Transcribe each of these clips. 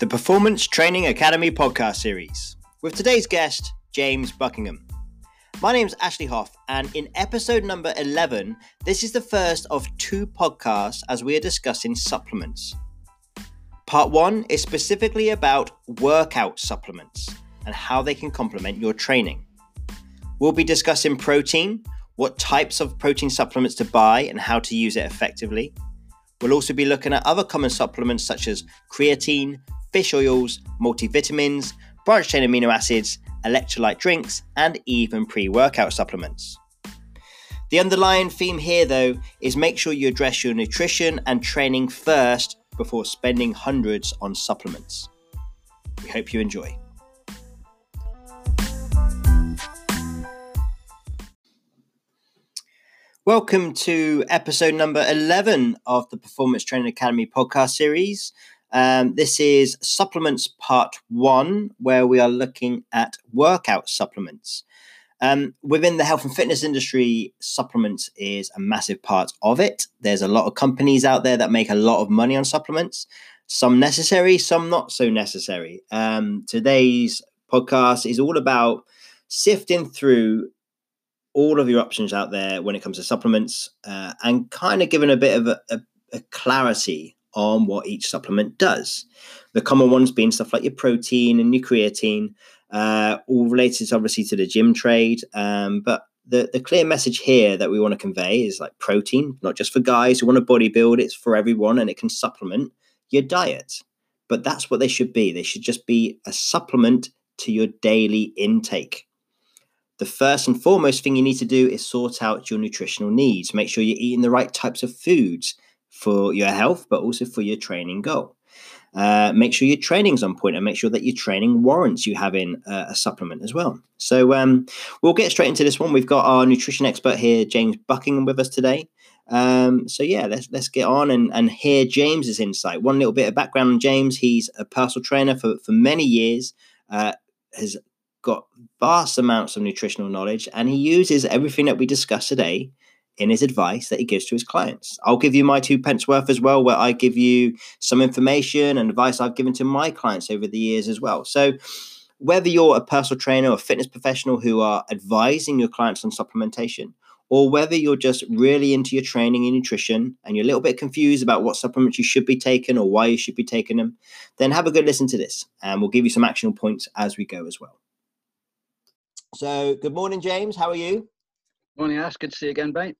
the Performance Training Academy podcast series with today's guest, James Buckingham. My name is Ashley Hoff, and in episode number 11, this is the first of two podcasts as we are discussing supplements. Part one is specifically about workout supplements and how they can complement your training. We'll be discussing protein, what types of protein supplements to buy, and how to use it effectively. We'll also be looking at other common supplements such as creatine, fish oils, multivitamins, branched chain amino acids, electrolyte drinks, and even pre workout supplements. The underlying theme here, though, is make sure you address your nutrition and training first before spending hundreds on supplements. We hope you enjoy. Welcome to episode number 11 of the Performance Training Academy podcast series. Um, this is supplements part one, where we are looking at workout supplements. Um, within the health and fitness industry, supplements is a massive part of it. There's a lot of companies out there that make a lot of money on supplements, some necessary, some not so necessary. Um, today's podcast is all about sifting through all of your options out there when it comes to supplements uh, and kind of giving a bit of a, a, a clarity on what each supplement does. The common ones being stuff like your protein and your creatine, uh, all related obviously to the gym trade. Um, but the, the clear message here that we want to convey is like protein, not just for guys who want to bodybuild, it's for everyone and it can supplement your diet. But that's what they should be. They should just be a supplement to your daily intake. The first and foremost thing you need to do is sort out your nutritional needs. Make sure you're eating the right types of foods for your health, but also for your training goal. Uh, make sure your training's on point and make sure that your training warrants you having a supplement as well. So um, we'll get straight into this one. We've got our nutrition expert here, James Buckingham, with us today. Um, so yeah, let's let's get on and, and hear James's insight. One little bit of background on James: he's a personal trainer for for many years. Uh, has got vast amounts of nutritional knowledge, and he uses everything that we discuss today in his advice that he gives to his clients. I'll give you my two pence worth as well, where I give you some information and advice I've given to my clients over the years as well. So, whether you're a personal trainer or a fitness professional who are advising your clients on supplementation, or whether you're just really into your training and nutrition and you're a little bit confused about what supplements you should be taking or why you should be taking them, then have a good listen to this and we'll give you some actionable points as we go as well. So, good morning, James. How are you? Morning, Ash. Good to see you again, mate.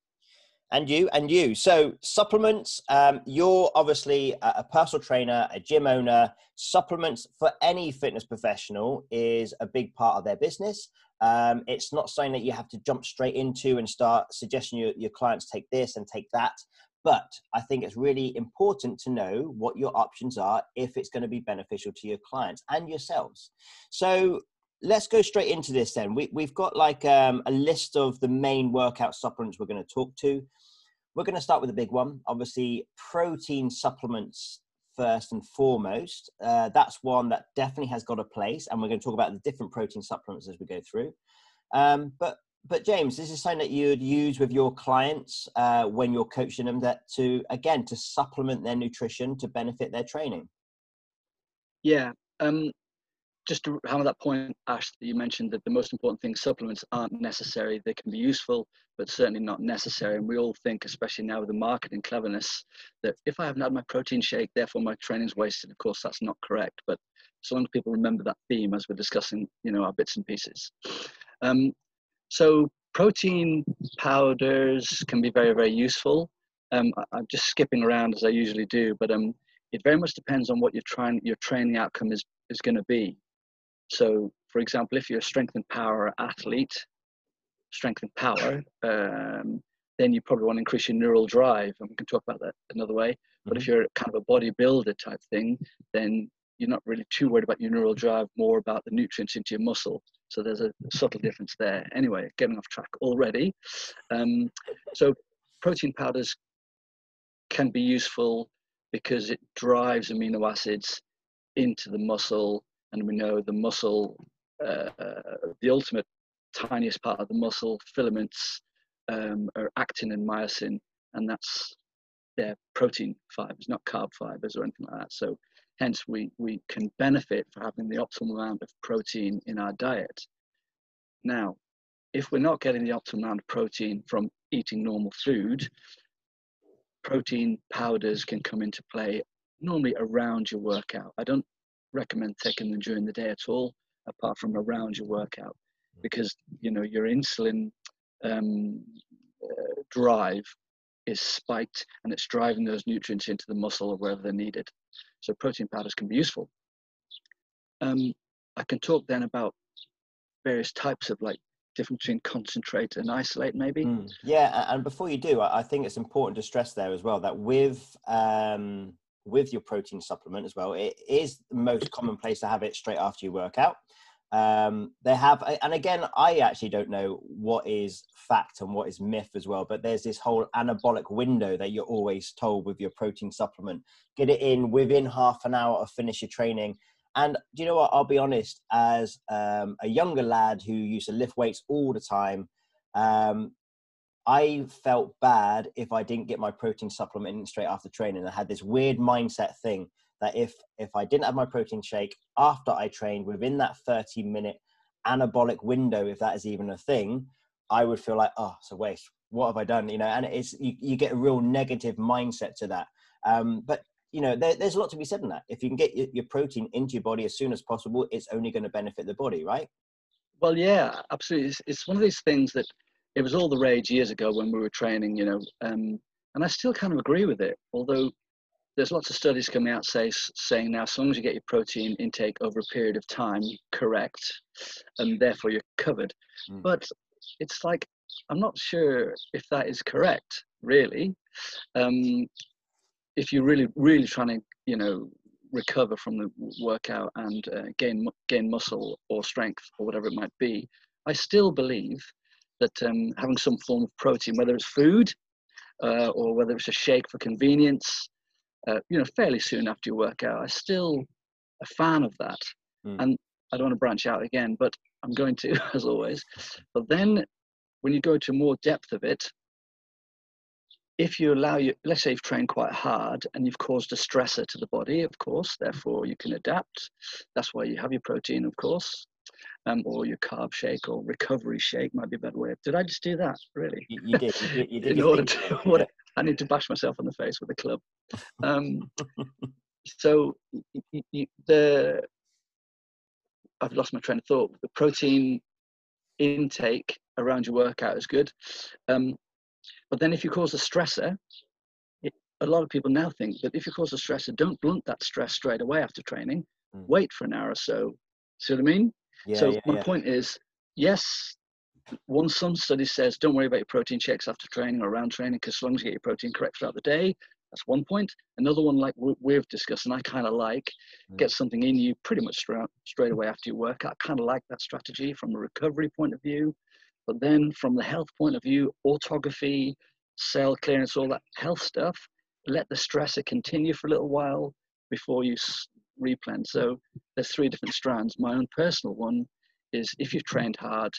And you, and you. So supplements. Um, you're obviously a, personal trainer, a gym owner. Supplements for any fitness professional is a big part of their business. Um, it's not something that you have to jump straight into and start suggesting your, your clients take this and take that. But I think it's really important to know what your options are if it's going to be beneficial to your clients and yourselves. So let's go straight into this then. We, we've got like um, a list of the main workout supplements we're going to talk to. We're going to start with a big one. Obviously, protein supplements first and foremost. Uh, that's one that definitely has got a place, and we're going to talk about the different protein supplements as we go through. Um, but but James, this is something that you'd use with your clients uh, when you're coaching them that to again to supplement their nutrition to benefit their training. Yeah, um, just to hammer that point, Ash, that you mentioned that the most important thing, supplements aren't necessary. They can be useful, but certainly not necessary. And we all think, especially now with the marketing cleverness, that if I haven't had my protein shake, therefore my training's wasted. Of course, that's not correct. But so long as people remember that theme as we're discussing, you know, our bits and pieces. Um, so protein powders can be very, very useful. Um, I, am just skipping around as I usually do, but um, it very much depends on what your trying your training outcome is is going to be. So, for example, if you're a strength and power athlete, strength and power, um, then you probably want to increase your neural drive, and we can talk about that another way. But mm-hmm. if you're kind of a bodybuilder type thing, then you're not really too worried about your neural drive, more about the nutrients into your muscle. So there's a subtle difference there. Anyway, getting off track already. Um, so protein powders can be useful because it drives amino acids into the muscle and we know the muscle, uh, the ultimate tiniest part of the muscle filaments um, are actin and myosin, and that's their protein fibers, not carb fibers or anything like that. So Hence, we, we can benefit for having the optimal amount of protein in our diet. Now, if we're not getting the optimal amount of protein from eating normal food, protein powders can come into play normally around your workout. I don't recommend taking them during the day at all, apart from around your workout, because you know your insulin um, uh, drive is spiked and it's driving those nutrients into the muscle or wherever they're needed. So protein powders can be useful. Um, I can talk then about various types of like difference between concentrate and isolate maybe mm. yeah and before you do i think it's important to stress there as well that with um with your protein supplement as well it is the most common place to have it straight after you work out. Um, they have and again i actually don't know what is fact and what is myth as well but there's this whole anabolic window that you're always told with your protein supplement. Get it in within half an hour of finish your training. And do you know what? I'll be honest as um, a younger lad who used to lift weights all the time um, i felt bad if i didn't get my protein supplement straight after training i had this weird mindset thing that if if I didn't have my protein shake after I trained within that 30 minute anabolic window, if that is even a thing, I would feel like, oh, it's a waste. What have I done? You know, and it's you, you get a real negative mindset to that. Um, but you know, there, there's a lot to be said in that. If you can get your, your protein into your body as soon as possible, it's only going to benefit the body, right? Well, yeah, absolutely. It's, it's, one of these things that it was all the rage years ago when we were training, you know, um, and I still kind of agree with it. Although there's lots of studies coming out say, saying now as long as you get your protein intake over a period of time correct and therefore you're covered mm. but it's like i'm not sure if that is correct really um, if you're really really trying to you know recover from the workout and uh, gain gain muscle or strength or whatever it might be i still believe that um, having some form of protein whether it's food uh, or whether it's a shake for convenience uh, you know, fairly soon after your workout. I'm still a fan of that. Mm. And I don't want to branch out again, but I'm going to, as always. But then when you go to more depth of it, if you allow you, let's say you've trained quite hard and you've caused a stressor to the body, of course, therefore you can adapt. That's why you have your protein, of course, um, or your carb shake or recovery shake might be a better way. Of, did I just do that? Really? You, you did. You, you did. In order to, what, I need to bash myself on the face with a club. Um, so the I've lost my train of thought. The protein intake around your workout is good, um, but then if you cause a stressor, it, a lot of people now think that if you cause a stressor, don't blunt that stress straight away after training. Mm. Wait for an hour or so. See what I mean? Yeah, so yeah, my yeah. point is, yes, one some study says don't worry about your protein checks after training or around training because as long as you get your protein correct throughout the day, that's one point. Another one, like we've discussed, and I kind of like, mm. get something in you pretty much straight, straight away after your workout. I kind of like that strategy from a recovery point of view. But then from the health point of view, autophagy, cell clearance, all that health stuff, let the stressor continue for a little while before you replan. So there's three different strands. My own personal one is if you've trained hard,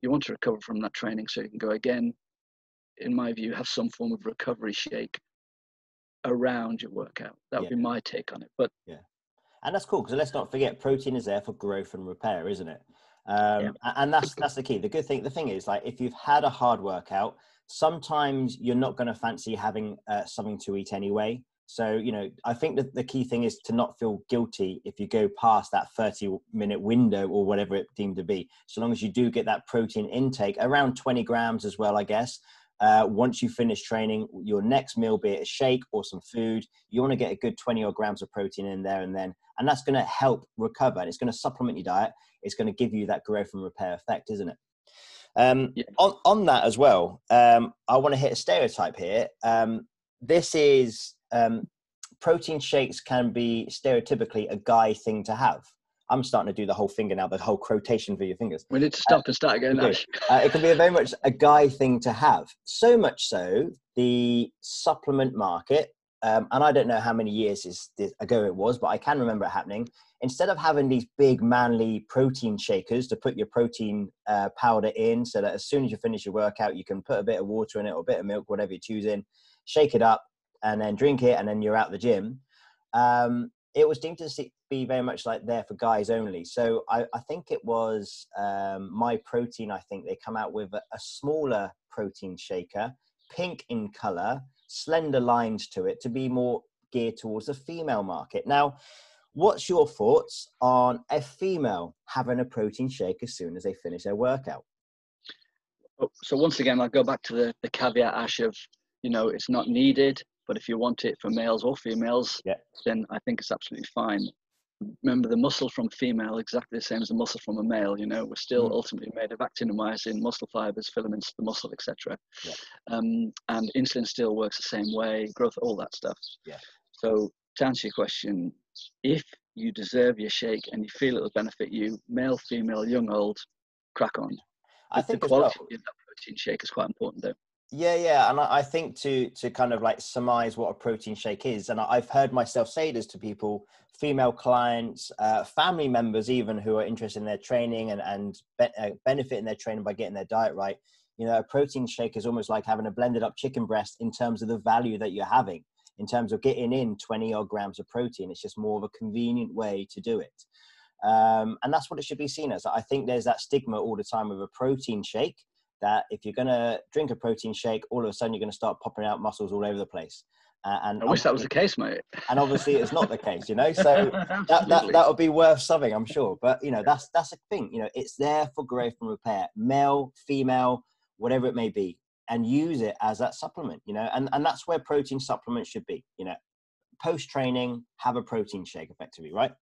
you want to recover from that training so you can go again. In my view, have some form of recovery shake around your workout. That would yeah. be my take on it. But yeah, and that's cool because let's not forget protein is there for growth and repair, isn't it? Um, yeah. And that's that's the key. The good thing, the thing is, like if you've had a hard workout, sometimes you're not going to fancy having uh, something to eat anyway. So, you know, I think that the key thing is to not feel guilty if you go past that 30 minute window or whatever it deemed to be. So long as you do get that protein intake, around 20 grams as well, I guess. Uh, once you finish training, your next meal, be it a shake or some food, you want to get a good 20 or grams of protein in there and then. And that's going to help recover and it's going to supplement your diet. It's going to give you that growth and repair effect, isn't it? Um, yeah. on, on that as well, um, I want to hit a stereotype here. Um, this is um, protein shakes can be stereotypically a guy thing to have. I'm starting to do the whole finger now, the whole quotation for your fingers. We need to stop uh, and start again. Uh, it can be a very much a guy thing to have. So much so, the supplement market, um, and I don't know how many years is, ago it was, but I can remember it happening. Instead of having these big manly protein shakers to put your protein uh, powder in, so that as soon as you finish your workout, you can put a bit of water in it or a bit of milk, whatever you're choosing, shake it up, and then drink it, and then you're out the gym. Um, it was deemed to be very much like there for guys only. So I, I think it was um, Myprotein. I think they come out with a, a smaller protein shaker, pink in color, slender lines to it to be more geared towards the female market. Now, what's your thoughts on a female having a protein shake as soon as they finish their workout? Oh, so once again, I'll go back to the, the caveat, Ash, of, you know, it's not needed, but if you want it for males or females, yeah. then I think it's absolutely fine. Remember, the muscle from female exactly the same as the muscle from a male. You know, we're still mm. ultimately made of actin and myosin, muscle fibers, filaments, the muscle, etc. Yeah. Um, and insulin still works the same way, growth, all that stuff. Yeah. So to answer your question, if you deserve your shake and you feel it will benefit you, male, female, young, old, crack on. I think the quality well. of that protein shake is quite important, though. Yeah, yeah, and I think to to kind of like surmise what a protein shake is, and I've heard myself say this to people, female clients, uh, family members, even who are interested in their training and and be, uh, benefit in their training by getting their diet right. You know, a protein shake is almost like having a blended up chicken breast in terms of the value that you're having in terms of getting in 20 odd grams of protein. It's just more of a convenient way to do it. Um, and that's what it should be seen as. I think there's that stigma all the time with a protein shake that if you're going to drink a protein shake, all of a sudden you're going to start popping out muscles all over the place. Uh, and I wish that was the case, mate. And obviously, it's not the case, you know. So that, that that would be worth something, I'm sure. But you know, that's that's a thing. You know, it's there for growth and repair, male, female, whatever it may be, and use it as that supplement. You know, and and that's where protein supplements should be. You know, post training, have a protein shake, effectively, right?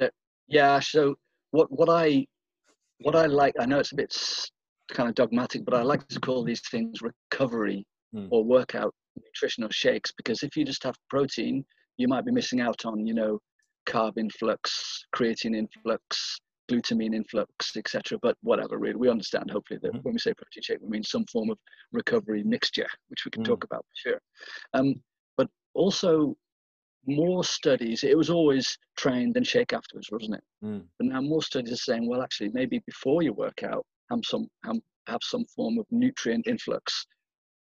Yeah. Yeah. So what what I what I like, I know it's a bit kind of dogmatic, but I like to call these things recovery mm. or workout nutritional shakes because if you just have protein, you might be missing out on, you know, carb influx, creatine influx, glutamine influx, etc. But whatever, really, we understand hopefully that mm. when we say protein shake, we mean some form of recovery mixture, which we can mm. talk about for sure. Um, but also more studies, it was always train then shake afterwards, wasn't it? Mm. But now more studies are saying, well, actually, maybe before you work out, have some have, have some form of nutrient influx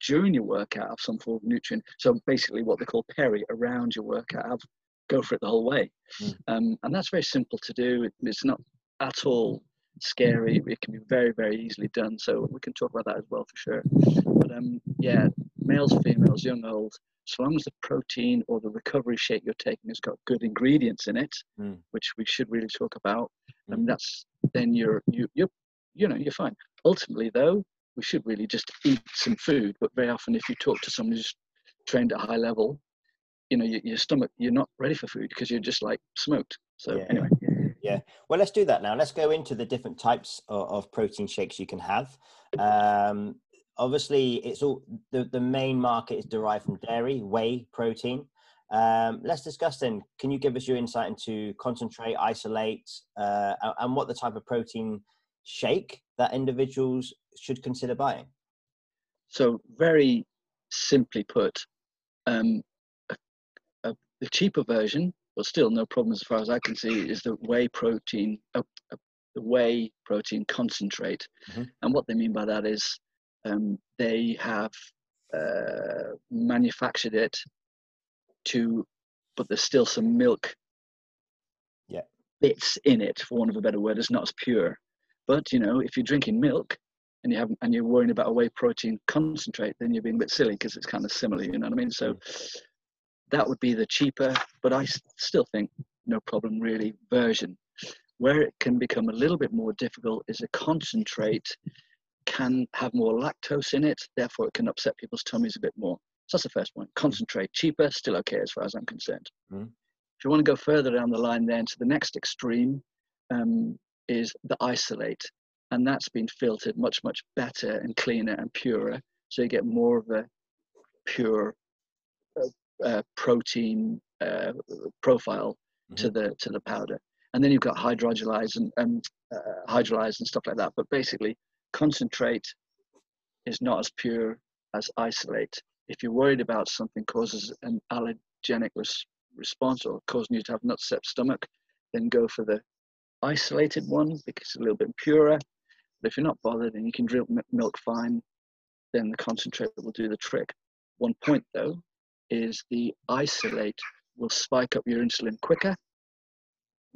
during your workout have some form of nutrient so basically what they call peri around your workout have, go for it the whole way. Mm. um, and that's very simple to do. It, it's not at all scary. It can be very very easily done so we can talk about that as well for sure. But um yeah males females young old so long as the protein or the recovery shake you're taking has got good ingredients in it mm. which we should really talk about and um, that's then you're you, you're you know, you're fine. Ultimately, though, we should really just eat some food. But very often, if you talk to someone who's trained at a high level, you know, your, your stomach, you're not ready for food because you're just like smoked. So yeah. anyway. Yeah. Well, let's do that now. Let's go into the different types of, of protein shakes you can have. Um, obviously, it's all the, the main market is derived from dairy, whey protein. Um, let's discuss then. Can you give us your insight into concentrate, isolate, uh, and what the type of protein shake that individuals should consider buying? So, very simply put, um, a, a, the cheaper version, but still no problem as far as I can see, is the whey protein, uh, uh, the whey protein concentrate. Mm-hmm. And what they mean by that is um, they have uh, manufactured it to, but there's still some milk yeah. bits in it, for want of a better word. It's not as pure. But you know, if you're drinking milk and you haven't and you're worrying about a whey protein concentrate, then you're being a bit silly because it's kind of similar. You know what I mean? So mm. that would be the cheaper, but I still think no problem really version. Where it can become a little bit more difficult is a concentrate can have more lactose in it, therefore it can upset people's tummies a bit more. So that's the first point. Concentrate, cheaper, still okay as far as I'm concerned. Mm. If you want to go further down the line, then to the next extreme, um, is the isolate, and that's been filtered much much better and cleaner and purer, so you get more of a pure uh, uh, protein uh, profile mm-hmm. to the to the powder. And then you've got hydrolyzed and, and uh, hydrolyzed and stuff like that. But basically, concentrate is not as pure as isolate. If you're worried about something causes an allergenic res- response or causing you to have an upset stomach, then go for the isolated one because it's a little bit purer. But if you're not bothered and you can drink milk fine, then the concentrate will do the trick. One point though is the isolate will spike up your insulin quicker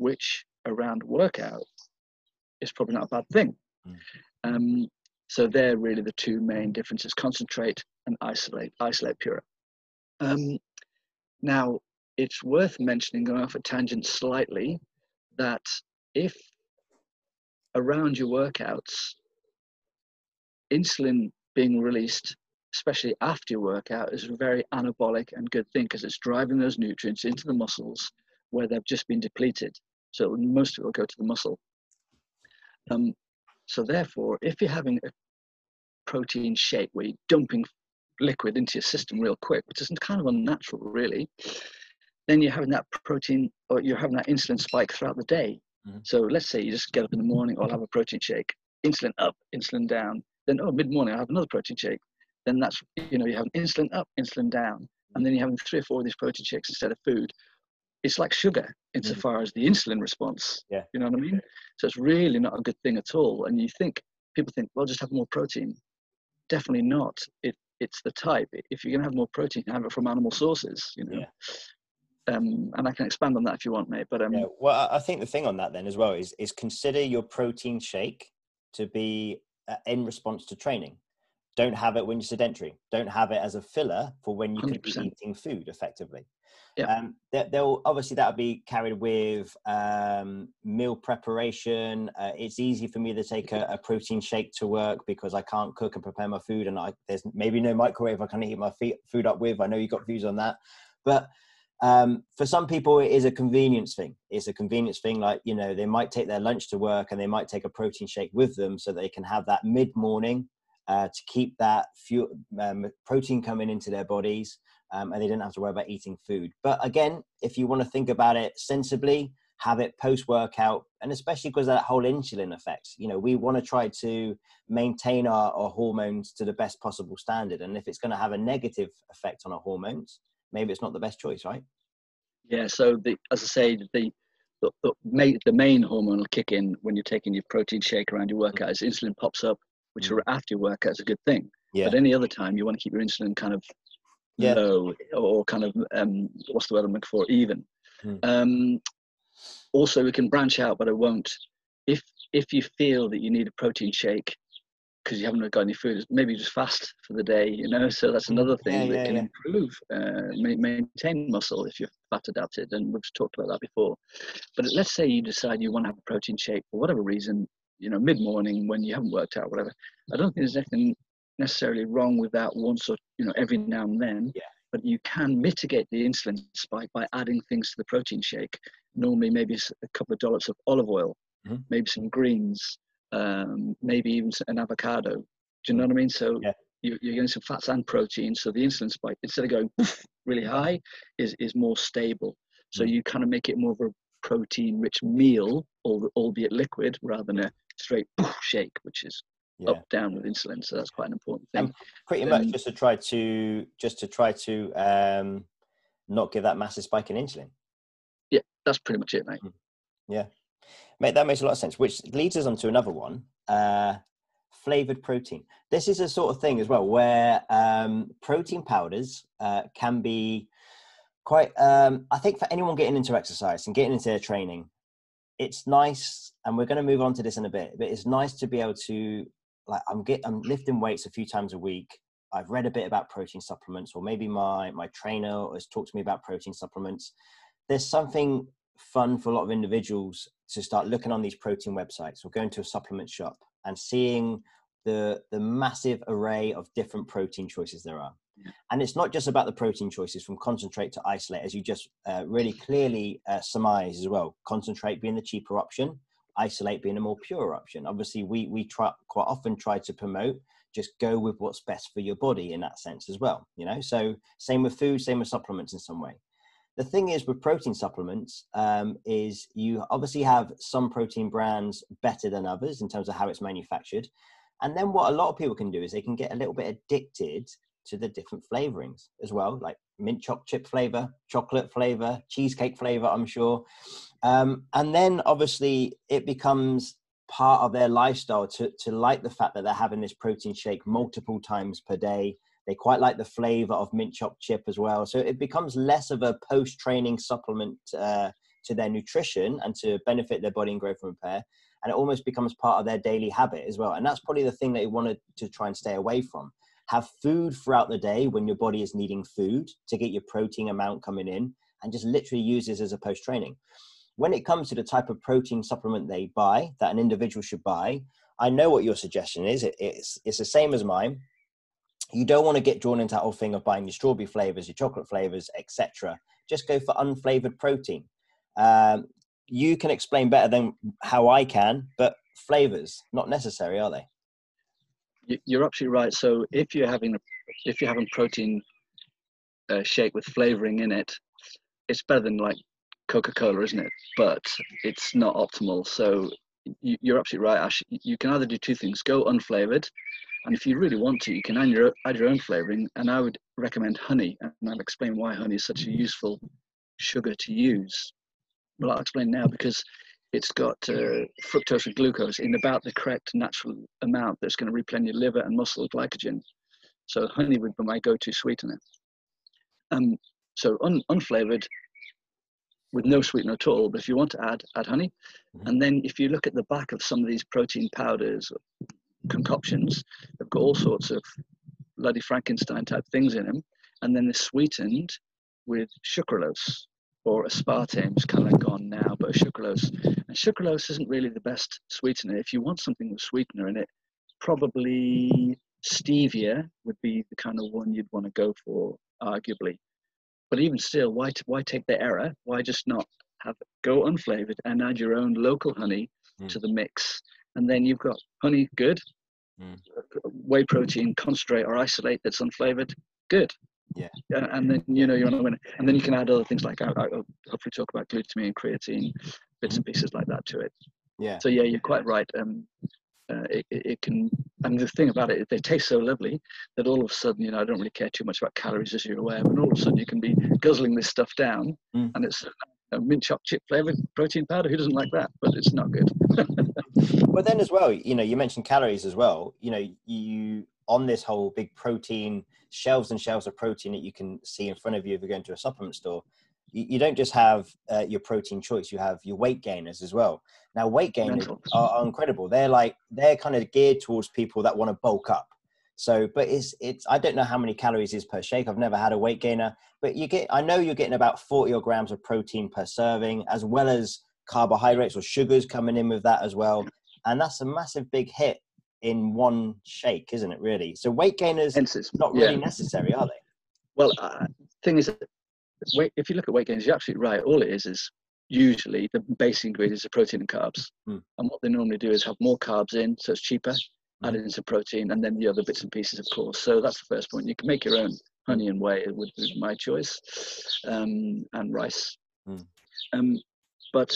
which around workout is probably not a bad thing. Mm. Um, so they're really the two main differences: concentrate and isolate. Isolate pure. Um, now, it's worth mentioning, going off a tangent slightly, that if around your workouts, insulin being released, especially after your workout, is a very anabolic and good thing because it's driving those nutrients into the muscles where they've just been depleted. So most of it will go to the muscle. Um, so therefore, if you're having a protein shake where you're dumping liquid into your system real quick, which is kind of unnatural, really, then you're having that protein or you're having that insulin spike throughout the day. Mm-hmm. So let's say you just get up in the morning, I'll have a protein shake, insulin up, insulin down. Then oh, mid morning I'll have another protein shake. Then that's you know you have insulin up, insulin down, and then you're having three or four of these protein shakes instead of food. It's like sugar insofar mm-hmm. as the insulin response. Yeah. You know what I mean? So it's really not a good thing at all. And you think people think, well, just have more protein. Definitely not. It it's the type. If you're gonna have more protein, have it from animal sources. You know. Yeah. Um, and I can expand on that if you want, mate. But um, yeah, well, I think the thing on that then as well is is consider your protein shake to be uh, in response to training. Don't have it when you're sedentary. Don't have it as a filler for when you 100%. could be eating food effectively. Yeah. Um, they'll obviously that'll be carried with um, meal preparation. Uh, it's easy for me to take a, a, protein shake to work because I can't cook and prepare my food, and I, there's maybe no microwave I can heat my feet, food up with. I know you've got views on that, but um, for some people it is a convenience thing. It's a convenience thing like you know they might take their lunch to work and they might take a protein shake with them so they can have that mid morning uh, to keep that fuel, um, protein coming into their bodies um, and they don't have to worry about eating food. But again if you want to think about it sensibly have it post workout and especially because of that whole insulin effect. You know we want to try to maintain our, our hormones to the best possible standard and if it's going to have a negative effect on our hormones maybe it's not the best choice, right? Yeah. So the as I say, the the, the, main, the main hormone will kick in when you're taking your protein shake around your mm. workouts. Insulin pops up, which mm. after your workout is a good thing. Yeah. But any other time, you want to keep your insulin kind of yeah. low or kind of um, what's the word I'm looking for? Even. Mm. Um, also, we can branch out, but I won't. If if you feel that you need a protein shake because you haven't got any food, maybe just fast for the day, you know. So that's mm, another thing yeah, that yeah, can yeah. improve, uh, maintain muscle if you're fat adapted, and we've talked about that before. But let's say you decide you want to have a protein shake for whatever reason, you know, mid morning when you haven't worked out, whatever. I don't think there's anything necessarily wrong with that once or you know every now and then. Yeah. But you can mitigate the insulin spike by adding things to the protein shake. Normally, maybe a couple of dollops of olive oil, mm-hmm. maybe some greens, um, maybe even an avocado. Do you know what I mean? So yeah. you, are getting some fats and protein. So the insulin spike, instead of going really high, is is more stable. So mm. you kind of make it more of a protein-rich meal, albeit liquid, rather than a straight shake, which is yeah. up down with insulin. So that's quite an important thing. And pretty much just to try to just to try to um, not give that massive spike in insulin. Yeah, that's pretty much it, mate. Mm. Yeah. Mate, that makes a lot of sense, which leads us on to another one. Uh, flavored protein. This is a sort of thing as well where um, protein powders uh, can be quite, um, I think, for anyone getting into exercise and getting into their training, it's nice, and we're going to move on to this in a bit, but it's nice to be able to, like, I'm, get, I'm lifting weights a few times a week. I've read a bit about protein supplements, or maybe my, my trainer has talked to me about protein supplements. There's something fun for a lot of individuals to start looking on these protein websites or going to a supplement shop and seeing the the massive array of different protein choices there are. And it's not just about the protein choices from concentrate to isolate as you just uh, really clearly uh, surmise as well. Concentrate being the cheaper option isolate being a more pure option. Obviously we we try quite often try to promote just go with what's best for your body in that sense as well you know? So same with food same with supplements in some way the thing is with protein supplements um, is you obviously have some protein brands better than others in terms of how it's manufactured. And then what a lot of people can do is they can get a little bit addicted to the different flavorings as well like mint choc chip flavor chocolate flavor cheesecake flavor i'm sure. Um, and then obviously it becomes part of their lifestyle to, to like the fact that they're having this protein shake multiple times per day they quite like the flavor of mint choc chip as well. So it becomes less of a post training supplement uh, to their nutrition and to benefit their body and growth and repair. And it almost becomes part of their daily habit as well. And that's probably the thing that you wanted to try and stay away from. Have food throughout the day when your body is needing food to get your protein amount coming in and just literally use this as a post training. When it comes to the type of protein supplement they buy, that an individual should buy, I know what your suggestion is. It, it's, it's the same as mine you don't want to get drawn into that whole thing of buying your strawberry flavors, your chocolate flavors, etc. Just go for unflavored protein. Um, you can explain better than how I can, but flavors not necessary, are they? You're absolutely right. So if you're having if you're having protein uh, shake with flavoring in it, it's better than like Coca-Cola, isn't it? But it's not optimal. So you're absolutely right, Ash. You can either do two things: go unflavored, and if you really want to, you can add your, add your own flavoring. And I would recommend honey. And I'll explain why honey is such a useful sugar to use. Well, I'll explain now because it's got uh, fructose and glucose in about the correct natural amount that's going to replenish your liver and muscle glycogen. So honey would be my go-to sweetener. Um, so un- unflavored with no sweetener at all. But if you want to add, add honey. Mm-hmm. And then if you look at the back of some of these protein powders, concoctions. They've got all sorts of bloody Frankenstein type things in them, and then they're sweetened with sucralose or aspartame. It's kind of gone now, but sucralose. And sucralose isn't really the best sweetener. If you want something with sweetener in it, probably stevia would be the kind of one you'd want to go for, arguably. But even still, why why take the error? Why just not have go unflavored and add your own local honey mm. to the mix? And then you've got honey, good. Mm. Whey protein, concentrate or isolate that's unflavored, good. Yeah. And then you know you're on a winner. And then you can add other things like I'll, I'll hopefully talk about glutamine, creatine, bits and pieces like that to it. Yeah. So yeah, you're quite right. Um, uh, it, it, can and the thing about it they taste so lovely that all of a sudden you know i don't really care too much about calories as you're aware but all of a sudden you can be guzzling this stuff down mm. and it's a mint chocolate chip flavored protein powder who doesn't like that but it's not good but then as well, you know, you mentioned calories as well. You know, you on this whole big protein shelves and shelves of protein that you can see in front of you if you're going to a supplement store. You, you don't just have uh, your protein choice; you have your weight gainers as well. Now, weight gainers are, are incredible. They're like they're kind of geared towards people that want to bulk up. So, but it's it's I don't know how many calories is per shake. I've never had a weight gainer, but you get I know you're getting about 40 grams of protein per serving, as well as carbohydrates or sugars coming in with that as well and that's a massive big hit in one shake, isn't it? Really. So weight gainers Hence not really yeah. necessary, are they? Well, uh, thing is, if you look at weight gainers, you're absolutely right. All it is is usually the base ingredients are protein and carbs, mm. and what they normally do is have more carbs in, so it's cheaper. Add in some protein, and then the other bits and pieces, of course. So that's the first point. You can make your own honey and whey would be my choice, um, and rice. Mm. Um, but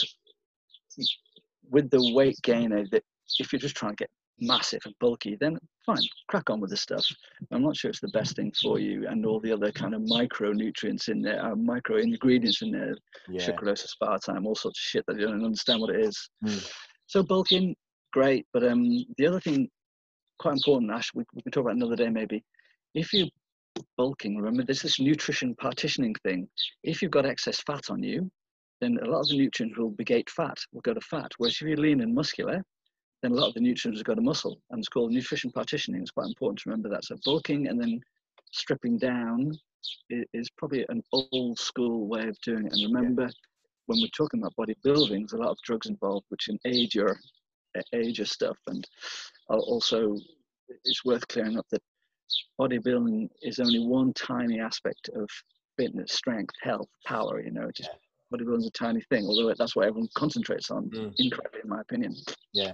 with the weight gainer that if you're just trying to get massive and bulky, then fine, crack on with the stuff. I'm not sure it's the best thing for you, and all the other kind of micronutrients in there, uh, micro ingredients in there, yeah. sucralose, aspartame, all sorts of shit that you don't understand what it is. Mm. So bulking, great, but um, the other thing, quite important, Ash, we, we can talk about another day maybe. If you're bulking, remember there's this nutrition partitioning thing. If you've got excess fat on you, then a lot of the nutrients will begate fat, will go to fat. Whereas if you're lean and muscular, then a lot of the nutrients will go to muscle. And it's called nutrition partitioning. It's quite important to remember that. So bulking and then stripping down is probably an old school way of doing it. And remember, when we're talking about bodybuilding, there's a lot of drugs involved, which can aid your age your stuff. And also, it's worth clearing up that bodybuilding is only one tiny aspect of fitness, strength, health, power. You know, just bodybuilding's a tiny thing, although that's what everyone concentrates on mm. incorrectly, in my opinion. Yeah.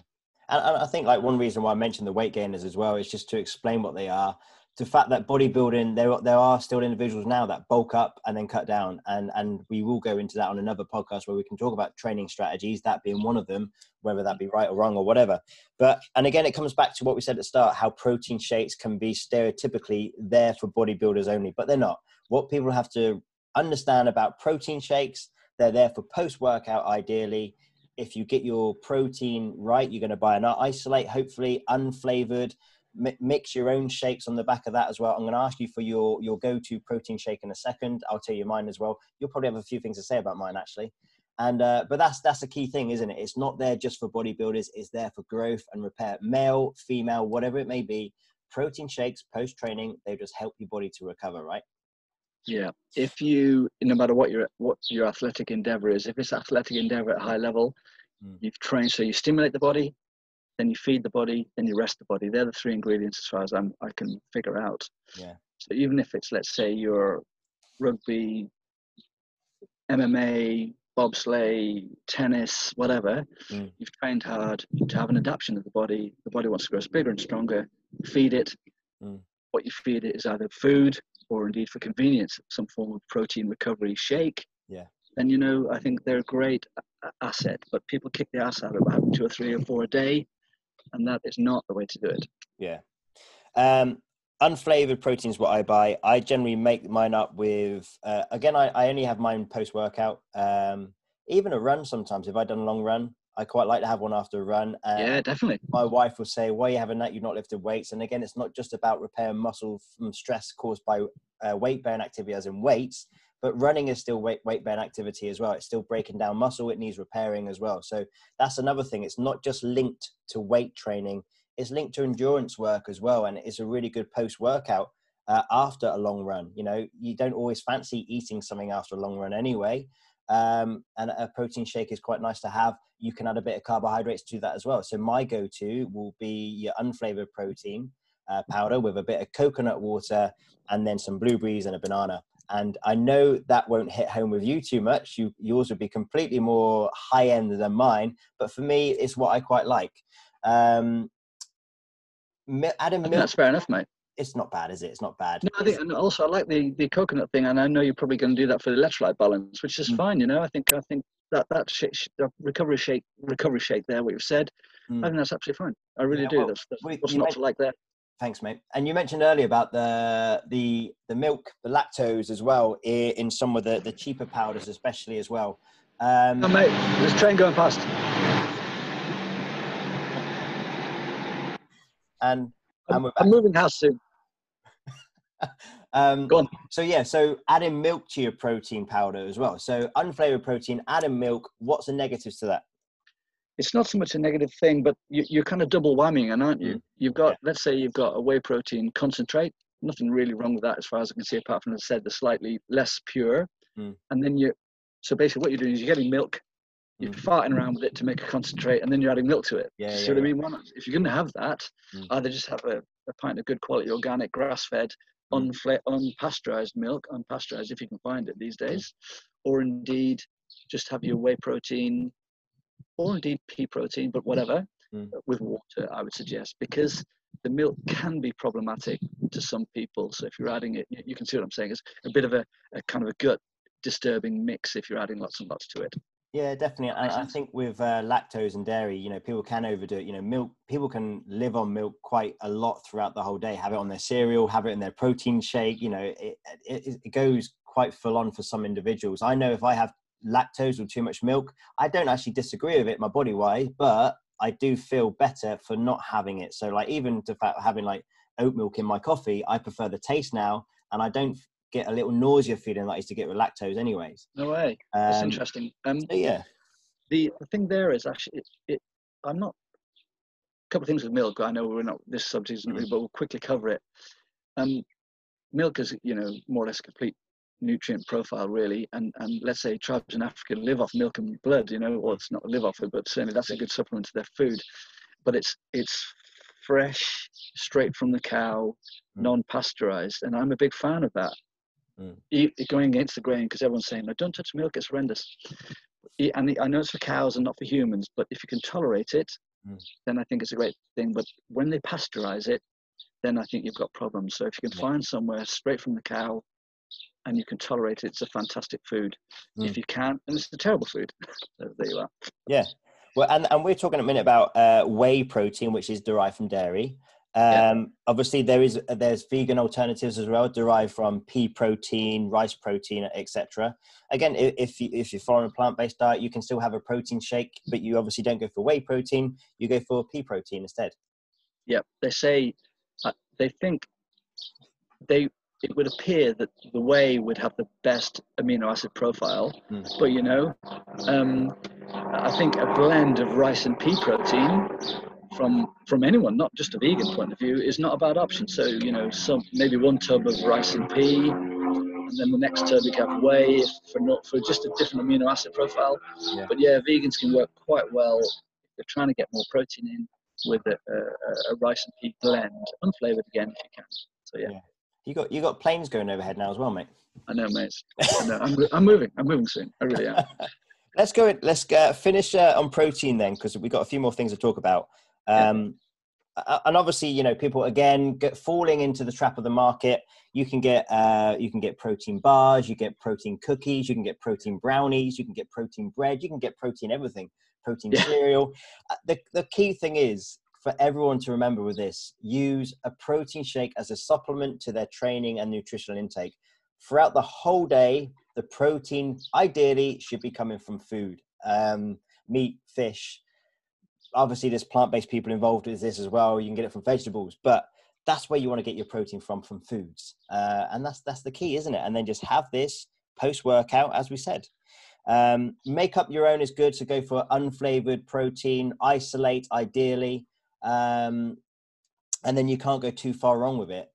And, and I think like one reason why I mentioned the weight gainers as well is just to explain what they are. The fact that bodybuilding, there there are still individuals now that bulk up and then cut down, and and we will go into that on another podcast where we can talk about training strategies, that being one of them, whether that be right or wrong or whatever. But and again, it comes back to what we said at the start: how protein shakes can be stereotypically there for bodybuilders only, but they're not. What people have to understand about protein shakes they're there for post workout, ideally. If you get your protein right, you're going to buy an isolate, hopefully unflavored. Mix your own shakes on the back of that as well. I'm going to ask you for your your go to protein shake in a second. I'll tell you mine as well. You'll probably have a few things to say about mine actually. And uh, but that's that's the key thing, isn't it? It's not there just for bodybuilders. It's there for growth and repair, male, female, whatever it may be. Protein shakes post training, they just help your body to recover, right? Yeah. If you, no matter what your what your athletic endeavor is, if it's athletic endeavor at high level, mm. you've trained so you stimulate the body, then you feed the body, then you rest the body. They're the three ingredients as far as I'm I can figure out. Yeah. So even if it's let's say your rugby, MMA, bobsleigh, tennis, whatever, mm. you've trained hard to have an adaptation of the body. The body wants to grow bigger and stronger. Feed it. Mm. What you feed it is either food or indeed for convenience, some form of protein recovery shake. Yeah. And you know, I think they're a great asset, but people kick the ass out of having two or three or four a day, and that is not the way to do it. Yeah. Um, unflavored proteins what i buy. I generally make mine up with uh, again I, I only have mine post workout um, even a run sometimes if i've done a long run i quite like to have one after a run. Yeah definitely. my wife will say why are you having that? You've not lifted weights. And again it's not just about repairing muscle from stress caused by uh, weight bearing activity as in weights but running is still weight weight bearing activity as well it's still breaking down muscle it needs repairing as well so that's another thing it's not just linked to weight training it's linked to endurance work as well, and it's a really good post workout uh, after a long run. You know, you don't always fancy eating something after a long run anyway. Um, and a protein shake is quite nice to have. You can add a bit of carbohydrates to that as well. So my go-to will be your unflavored protein uh, powder with a bit of coconut water and then some blueberries and a banana. And I know that won't hit home with you too much. You yours would be completely more high end than mine, but for me, it's what I quite like. Um, adding milk. That's fair enough, mate. It's not bad, is it? It's not bad. No, I think, and also I like the, the coconut thing, and I know you're probably going to do that for the electrolyte balance, which is mm. fine. You know, I think I think that that shake, recovery shake, recovery shake there, what you've said, mm. I think that's absolutely fine. I really yeah, do. Well, that's, that's we, what's not to like there. Thanks, mate. And you mentioned earlier about the the the milk, the lactose as well in some of the the cheaper powders, especially as well. Um, oh, mate, there's a train going past. and, and I'm moving house soon. um, Go on. So yeah, so adding milk to your protein powder as well. So unflavored protein, adding milk. What's the negatives to that? It's not so much a negative thing, but you, are kind of double whamming, and aren't you? Mm. You've got, yeah. let's say, you've got a whey protein concentrate. Nothing really wrong with that, as far as I can see, apart from, as I said, the slightly less pure. Mm. And then you, so basically, what you're doing is you're getting milk you're mm. farting around with it to make a concentrate, and then you're adding milk to it. Yeah, See yeah, what. I mean? One, if you're going to have that, mm. either just have a, a pint of good quality organic grass-fed, mm. unfla- unpasteurized milk, unpasteurized if you can find it these mm. days, or indeed just have your whey protein, or indeed pea protein, but whatever, mm. with water. I would suggest because the milk can be problematic to some people. So if you're adding it, you can see what I'm saying. It's a bit of a, a kind of a gut disturbing mix if you're adding lots and lots to it. Yeah, definitely. And I think with uh, lactose and dairy, you know, people can overdo it. You know, milk, people can live on milk quite a lot throughout the whole day, have it on their cereal, have it in their protein shake. You know, it, it, it goes quite full on for some individuals. I know if I have lactose or too much milk, I don't actually disagree with it, my body wise, but I do feel better for not having it. So, like, even to fact having like oat milk in my coffee, I prefer the taste now, and I don't get a little nausea feeling like I used to get with lactose, anyways. No way. That's um, interesting. Um, so yeah. The, the thing there is actually, it, it, I'm not. A couple of things with milk. I know we're not. This subject isn't really, but we'll quickly cover it. Um, milk is, you know, more or less complete nutrient profile really and and let's say tribes in africa live off milk and blood you know or it's not live off it but certainly that's a good supplement to their food but it's it's fresh straight from the cow mm. non-pasteurized and i'm a big fan of that mm. going against the grain because everyone's saying, no, don't touch milk, it's horrendous. And I know it's for cows and not for humans, but if you can tolerate it, mm. then I think it's a great thing. But when they pasteurize it, then I think you've got problems. So if you can yeah. find somewhere straight from the cow and you can tolerate it, it's a fantastic food. Mm. If you can't, then it's a terrible food. so there you are. Yeah. Well, and, and we're talking a minute about uh, whey protein, which is derived from dairy. Um, yeah. Obviously, there is there's vegan alternatives as well, derived from pea protein, rice protein, etc. Again, if you, if you're following a plant-based diet, you can still have a protein shake, but you obviously don't go for whey protein. You go for pea protein instead. Yeah, they say uh, they think they it would appear that the whey would have the best amino acid profile, mm. but you know, um, I think a blend of rice and pea protein from from anyone, not just a vegan point of view, is not a bad option. So you know, some maybe one tub of rice and pea, and then the next tub you have whey for not for just a different amino acid profile. Yeah. But yeah, vegans can work quite well if they're trying to get more protein in with a, a, a rice and pea blend, unflavored again if you can. So yeah. yeah. You got you got planes going overhead now as well, mate. I know, mate. I know. I'm, I'm moving. I'm moving soon. I really am. let's go. Let's uh, finish uh, on protein then, because we've got a few more things to talk about. Um, yeah. And obviously, you know, people again get falling into the trap of the market. You can get uh, you can get protein bars, you get protein cookies, you can get protein brownies, you can get protein bread, you can get protein everything, protein yeah. cereal. Uh, the the key thing is for everyone to remember with this: use a protein shake as a supplement to their training and nutritional intake. Throughout the whole day, the protein ideally should be coming from food, um, meat, fish. Obviously there's plant-based people involved with this as well. You can get it from vegetables but that's where you want to get your protein from from foods. Uh, and that's that's the key isn't it? And then just have this post workout as we said. Um, make up your own is good so go for unflavored protein isolate ideally um, and then you can't go too far wrong with it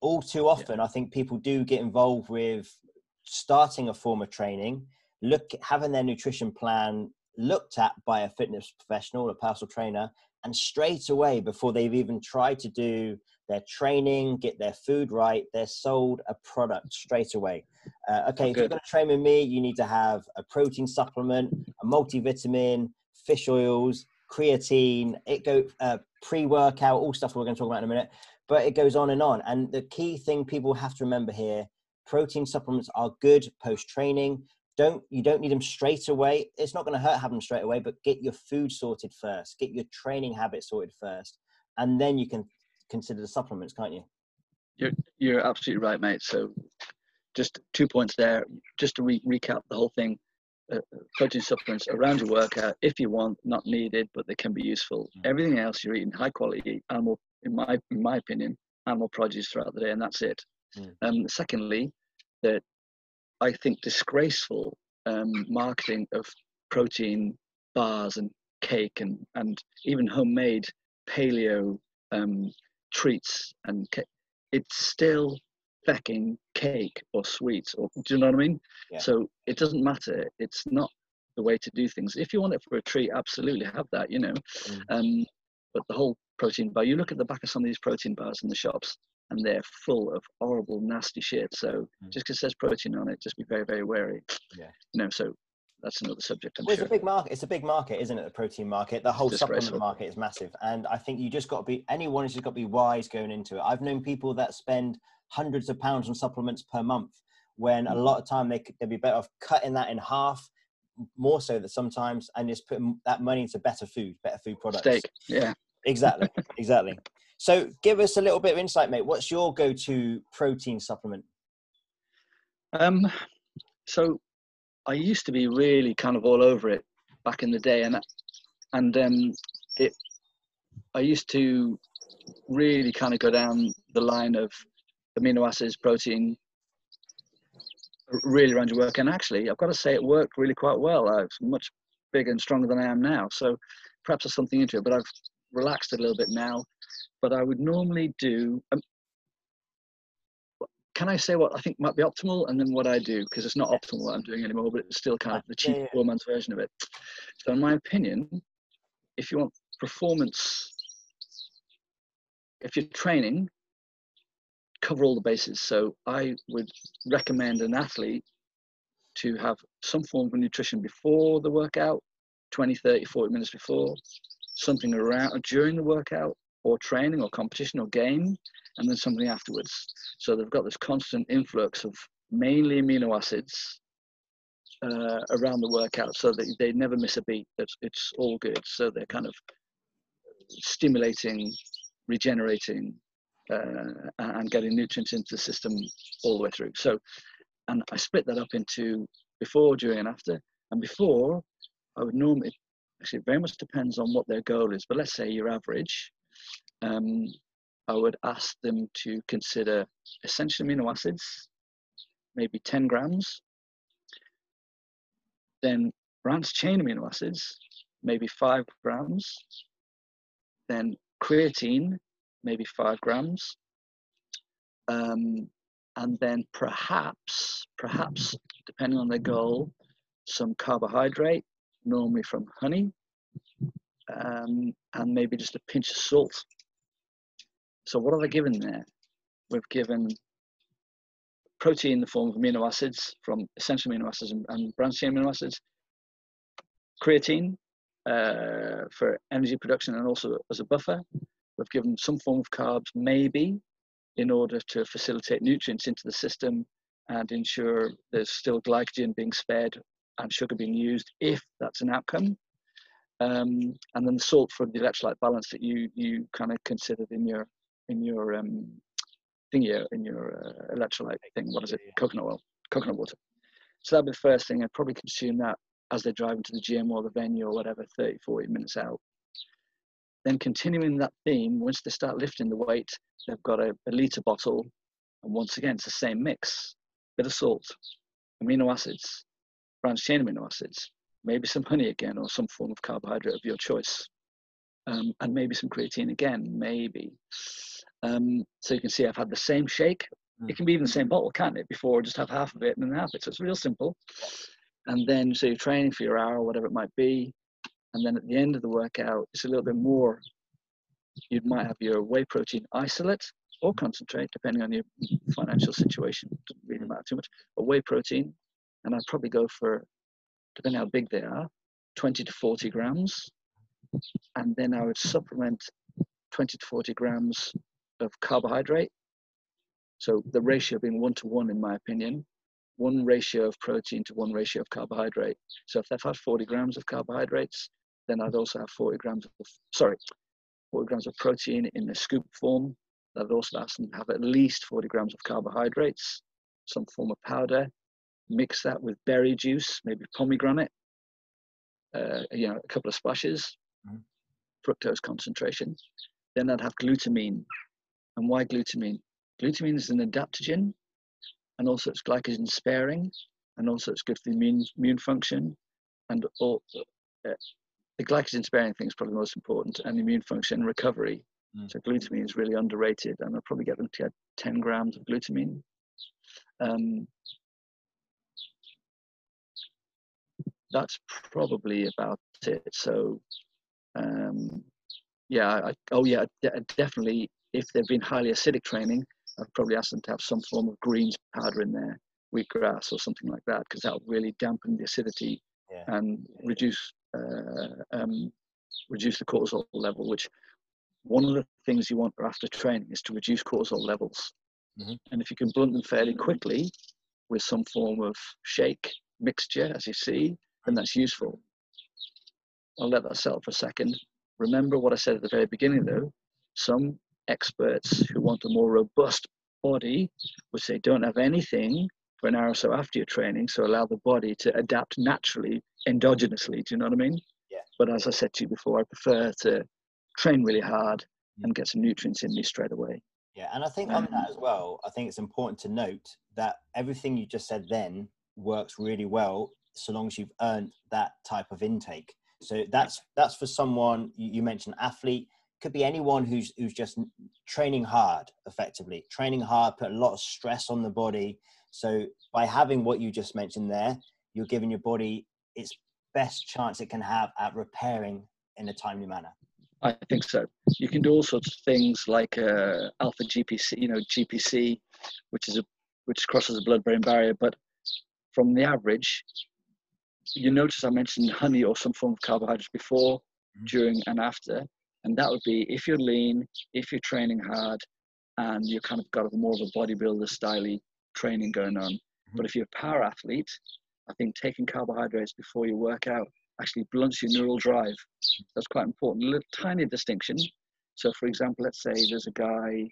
all too often yeah. i think people do get involved with starting a form of training look having their nutrition plan looked at by a fitness professional, a personal trainer, and straight away, before they've even tried to do their training, get their food right, they're sold a product straight away. Uh, okay, if you're going to train with me, you need to have a protein supplement, a multivitamin, fish oils, creatine, it go uh, pre-workout, all stuff we're going to talk about in a minute. But it goes on and on. And the key thing people have to remember here: protein supplements are good post-training. Don't you don't need them straight away. It's not going to hurt having them straight away but get your food sorted first. Get your training habits sorted first and then you can consider the supplements can't you? You're you're absolutely right mate. So just two points there. Just to re- recap the whole thing uh, protein supplements around your workout if you want not needed but they can be useful mm. everything else you're eating high quality animal in my in my opinion animal produce throughout the day and that's it mm. um, secondly that I think, disgraceful um, marketing of protein bars and cake and, and even homemade paleo um, treats and cake. It's still fecking cake or sweets or do you know what I mean? Yeah. So it doesn't matter. It's not the way to do things. If you want it for a treat, absolutely have that, you know. Mm. Um, but the whole protein bar, you look at the back of some of these protein bars in the shops, and they're full of horrible, nasty shit. So mm. just because it says protein on it, just be very, very wary. Yeah. You know, so that's another subject. I'm well, sure. It's a big market. It's a big market, isn't it? The protein market. The whole supplement market is massive, and I think you just got to be anyone has just got to be wise going into it. I've known people that spend hundreds of pounds on supplements per month, when a mm. lot of time they could, they'd be better off cutting that in half, more so that sometimes, and just putting that money into better food, better food products. Steak. Yeah. Exactly. exactly. So give us a little bit of insight, mate. What's your go-to protein supplement? Um, so I used to be really kind of all over it back in the day, and and um, it I used to really kind of go down the line of amino acids, protein, really around your work. And actually, I've got to say, it worked really quite well. I was much bigger and stronger than I am now. So perhaps there's something into it, but I've relaxed a little bit now but I would normally do. Um, can I say what I think might be optimal and then what I do? Because it's not optimal what I'm doing anymore, but it's still kind of ah, the cheap yeah, yeah. poor man's version of it. So, in my opinion, if you want performance, if you're training, cover all the bases. So, I would recommend an athlete to have some form of nutrition before the workout 20, 30, 40 minutes before, something around during the workout, or training or competition or game, and then something afterwards. So they've got this constant influx of mainly amino acids uh, around the workout so that they never miss a beat. It's, it's all good. So they're kind of stimulating, regenerating, uh, and getting nutrients into the system all the way through. So, and I split that up into before, during, and after. And before, I would normally, actually, it very much depends on what their goal is, but let's say your average, um, I would ask them to consider essential amino acids, maybe 10 grams, then branched chain amino acids, maybe five grams, then creatine, maybe five grams, um, and then perhaps, perhaps, depending on their goal, some carbohydrate, normally from honey, um, and maybe just a pinch of salt. So what are they given there? We've given protein in the form of amino acids from essential amino acids and, and branched chain amino acids, creatine uh, for energy production and also as a buffer. We've given some form of carbs, maybe, in order to facilitate nutrients into the system and ensure there's still glycogen being spared and sugar being used if that's an outcome. Um, and then the salt for the electrolyte balance that you you kind of considered in your in your um, thing here in your uh, electrolyte thing. What is it? Coconut oil, coconut water. So that'd be the first thing. I'd probably consume that as they're driving to the gym or the venue or whatever, 30, 40 minutes out. Then continuing that theme, once they start lifting the weight, they've got a, a litre bottle. And once again, it's the same mix. Bit of salt, amino acids, branched chain amino acids, maybe some honey again or some form of carbohydrate of your choice. Um, and maybe some creatine again, maybe. Um, so you can see I've had the same shake. It can be even the same bottle, can't it? Before just have half of it and then half it. So it's real simple. And then so you're training for your hour, or whatever it might be. And then at the end of the workout, it's a little bit more. You might have your whey protein isolate or concentrate, depending on your financial situation. Doesn't really matter too much. But whey protein, and I'd probably go for, depending how big they are, 20 to 40 grams. And then I would supplement 20 to 40 grams of carbohydrate. So the ratio being one to one, in my opinion, one ratio of protein to one ratio of carbohydrate. So if they've had 40 grams of carbohydrates, then I'd also have 40 grams of, sorry, 40 grams of protein in the scoop form. I'd also to have at least 40 grams of carbohydrates, some form of powder. Mix that with berry juice, maybe pomegranate, uh, you know, a couple of splashes. Fructose concentration. Then I'd have glutamine. And why glutamine? Glutamine is an adaptogen, and also it's glycogen sparing, and also it's good for the immune, immune function, and all, uh, the glycogen sparing thing is probably the most important, and immune function recovery. Mm. So glutamine is really underrated, and I'll probably get them to get 10 grams of glutamine. Um, that's probably about it. So, um, yeah, I, oh yeah, definitely. If they've been highly acidic training, I'd probably ask them to have some form of greens powder in there, wheatgrass or something like that, because that will really dampen the acidity yeah. and reduce uh, um, reduce the cortisol level. Which one of the things you want after training is to reduce cortisol levels. Mm-hmm. And if you can blunt them fairly quickly with some form of shake mixture, as you see, then that's useful. I'll let that settle for a second. Remember what I said at the very beginning, though. Some experts who want a more robust body, which they don't have anything for an hour or so after your training, so allow the body to adapt naturally, endogenously. Do you know what I mean? Yeah. But as I said to you before, I prefer to train really hard mm. and get some nutrients in me straight away. Yeah, and I think on that as well, I think it's important to note that everything you just said then works really well so long as you've earned that type of intake. So that's that's for someone you mentioned athlete. Could be anyone who's who's just training hard effectively. Training hard put a lot of stress on the body. So by having what you just mentioned there you're giving your body its best chance it can have at repairing in a timely manner. I think so. You can do all sorts of things like uh, alpha gpc you know gpc which is a which crosses the blood brain barrier but from the average you notice i mentioned honey or some form of carbohydrates before mm-hmm. during and after and that would be if you're lean, if you're training hard, and you kind of got more of a bodybuilder style training going on. Mm-hmm. But if you're a power athlete, I think taking carbohydrates before you work out actually blunts your neural drive. That's quite important. A little tiny distinction. So, for example, let's say there's a guy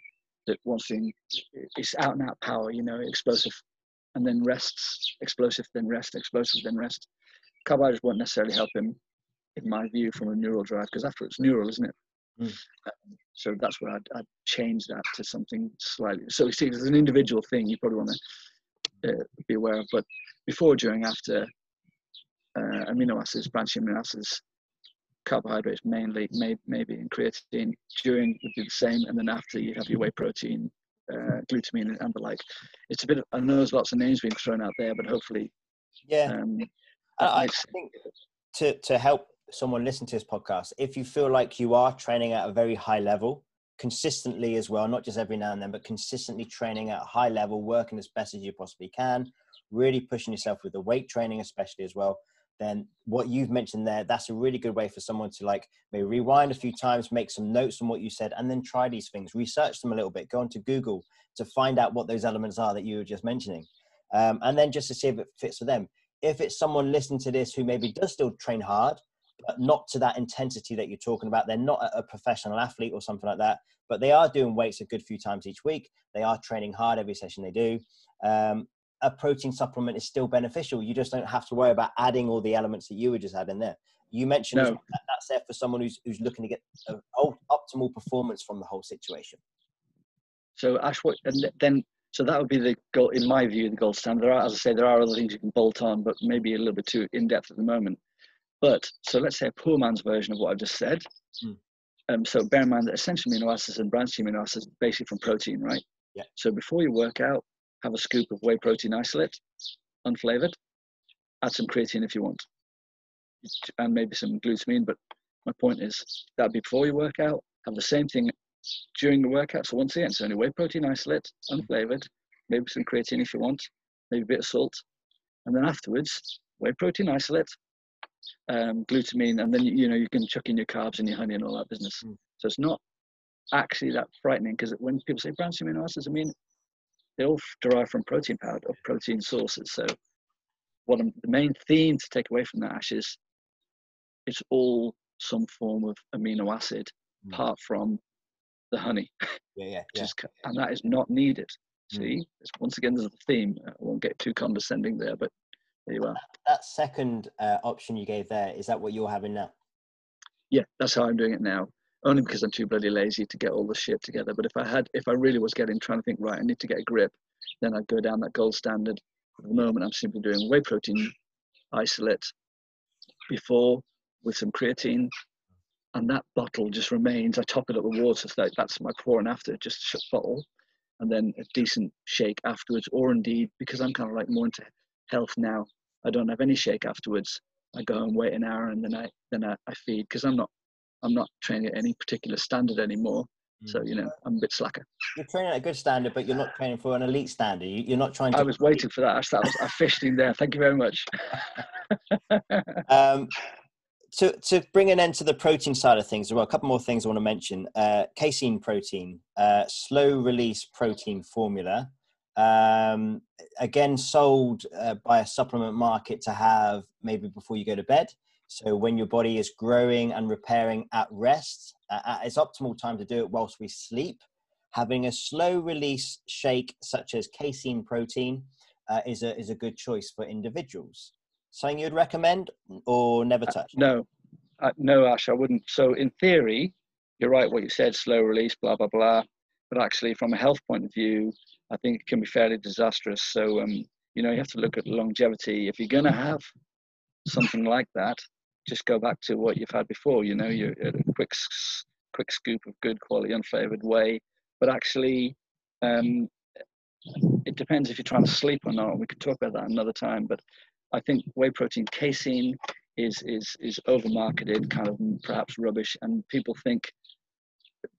that wants to, it's out and out power, you know, explosive, and then rests, explosive, then rest, explosive, then rest. Carbohydrates won't necessarily help him in my view, from a neural drive, because after it's neural, isn't it? Mm. Um, so that's where I'd, I'd, change that to something slightly. So you see, there's an individual thing you probably want to uh, be aware of. But before, during, after, uh, amino acids, branching amino acids, carbohydrates mainly, may, maybe, and creatine. During would be the same, and then after you have your whey protein, uh, glutamine, and the like. It's a bit. Of, I know there's lots of names being thrown out there, but hopefully, yeah. Um, I, I think to to help someone listen to this podcast, if you feel like you are training at a very high level, consistently as well, not just every now and then, but consistently training at a high level, working as best as you possibly can, really pushing yourself with the weight training, especially as well. Then what you've mentioned there, that's a really good way for someone to like maybe rewind a few times, make some notes on what you said, and then try these things, research them a little bit, go onto Google to find out what those elements are that you were just mentioning. Um, and then just to see if it fits for them. If it's someone listening to this who maybe does still train hard, but not to that intensity that you're talking about. They're not a professional athlete or something like that, but they are doing weights a good few times each week. They are training hard every session they do. Um, a protein supplement is still beneficial. You just don't have to worry about adding all the elements that you were just adding there. You mentioned no. that that's there for someone who's, who's looking to get optimal performance from the whole situation. So Ash, what, and then so that would be the goal, in my view, the gold standard. There are, as I say, there are other things you can bolt on, but maybe a little bit too in depth at the moment. But so let's say a poor man's version of what I've just said. Mm. Um, so bear in mind that essential amino acids and branched amino acids basically from protein, right? Yeah. So before you work out, have a scoop of whey protein isolate, unflavored. Add some creatine if you want, and maybe some glutamine. But my point is that before you work out, have the same thing during the workout. So once again, it's only whey protein isolate, unflavored, maybe some creatine if you want, maybe a bit of salt, and then afterwards, whey protein isolate, um, glutamine, and then you know you can chuck in your carbs and your honey and all that business. Mm. So it's not actually that frightening because when people say branched amino acids, I mean they all derive from protein powder or protein sources. So what I'm, the main theme to take away from that Ash is it's all some form of amino acid mm. apart from the honey. Yeah, yeah, yeah. And that is not needed. Mm. See, once again, there's a theme. I won't get too condescending there, but there you are. That second uh, option you gave there, is that what you're having now? Yeah, that's how I'm doing it now. Only because I'm too bloody lazy to get all the shit together. But if I had, if I really was getting trying to think, right, I need to get a grip, then I'd go down that gold standard. At the moment, I'm simply doing whey protein isolate before with some creatine, and that bottle just remains. I top it up with water, so that's my before and after, just a bottle, and then a decent shake afterwards. Or indeed, because I'm kind of like more into health now, I don't have any shake afterwards. I go and wait an hour and then I then I, I feed because I'm not I'm not training at any particular standard anymore. So you know I'm a bit slacker. You're training at a good standard, but you're not training for an elite standard. You, are not trying. to... I was waiting for that. That was I fished in there. Thank you very much. um, to to bring an end to the protein side of things, well, a couple more things I want to mention. Uh, casein protein, uh, slow release protein formula um, again sold uh, by a supplement market to have maybe before you go to bed. So when your body is growing and repairing at rest uh, at its optimal time to do it whilst we sleep. Having a slow release shake such as casein protein uh, is a is a good choice for individuals something you'd recommend or never uh, touch no uh, no ash i wouldn't so in theory you're right what you said slow release blah blah blah but actually from a health point of view I think it can be fairly disastrous. So, um, you know, you have to look at longevity. If you're going to have something like that, just go back to what you've had before. You know, you're at a quick, quick scoop of good quality, unflavored whey. But actually, um, it depends if you're trying to sleep or not. We could talk about that another time. But I think whey protein casein is is is overmarketed, kind of perhaps rubbish, and people think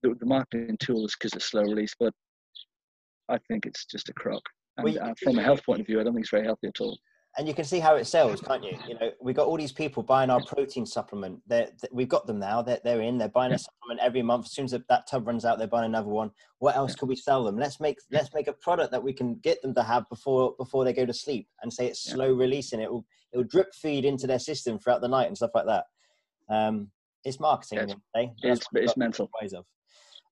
the, the marketing tool is because it's slow release, but I think it's just a crock. And well, uh, from a health point of view, I don't think it's very healthy at all. And you can see how it sells, can't you? You know, we've got all these people buying our protein supplement. They're, we've got them now. They're, they're in. They're buying a supplement every month. As soon as that tub runs out, they're buying another one. What else could we sell them? Let's make let's make a product that we can get them to have before before they go to sleep, and say it's slow releasing. It will it will drip feed into their system throughout the night and stuff like that. Um, it's marketing. Yeah, it's, it's, it's mental. Ways of.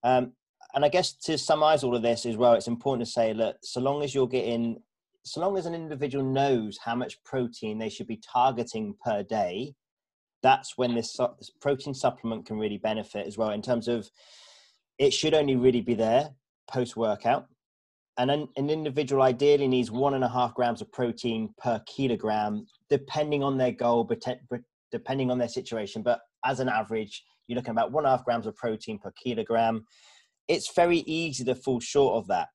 Um, and I guess to summarize all of this as well, it's important to say that so long as you're getting, so long as an individual knows how much protein they should be targeting per day, that's when this, this protein supplement can really benefit as well in terms of it should only really be there post workout. And an, an individual ideally needs one and a half grams of protein per kilogram, depending on their goal, depending on their situation. But as an average, you're looking about one and a half grams of protein per kilogram. It's very easy to fall short of that.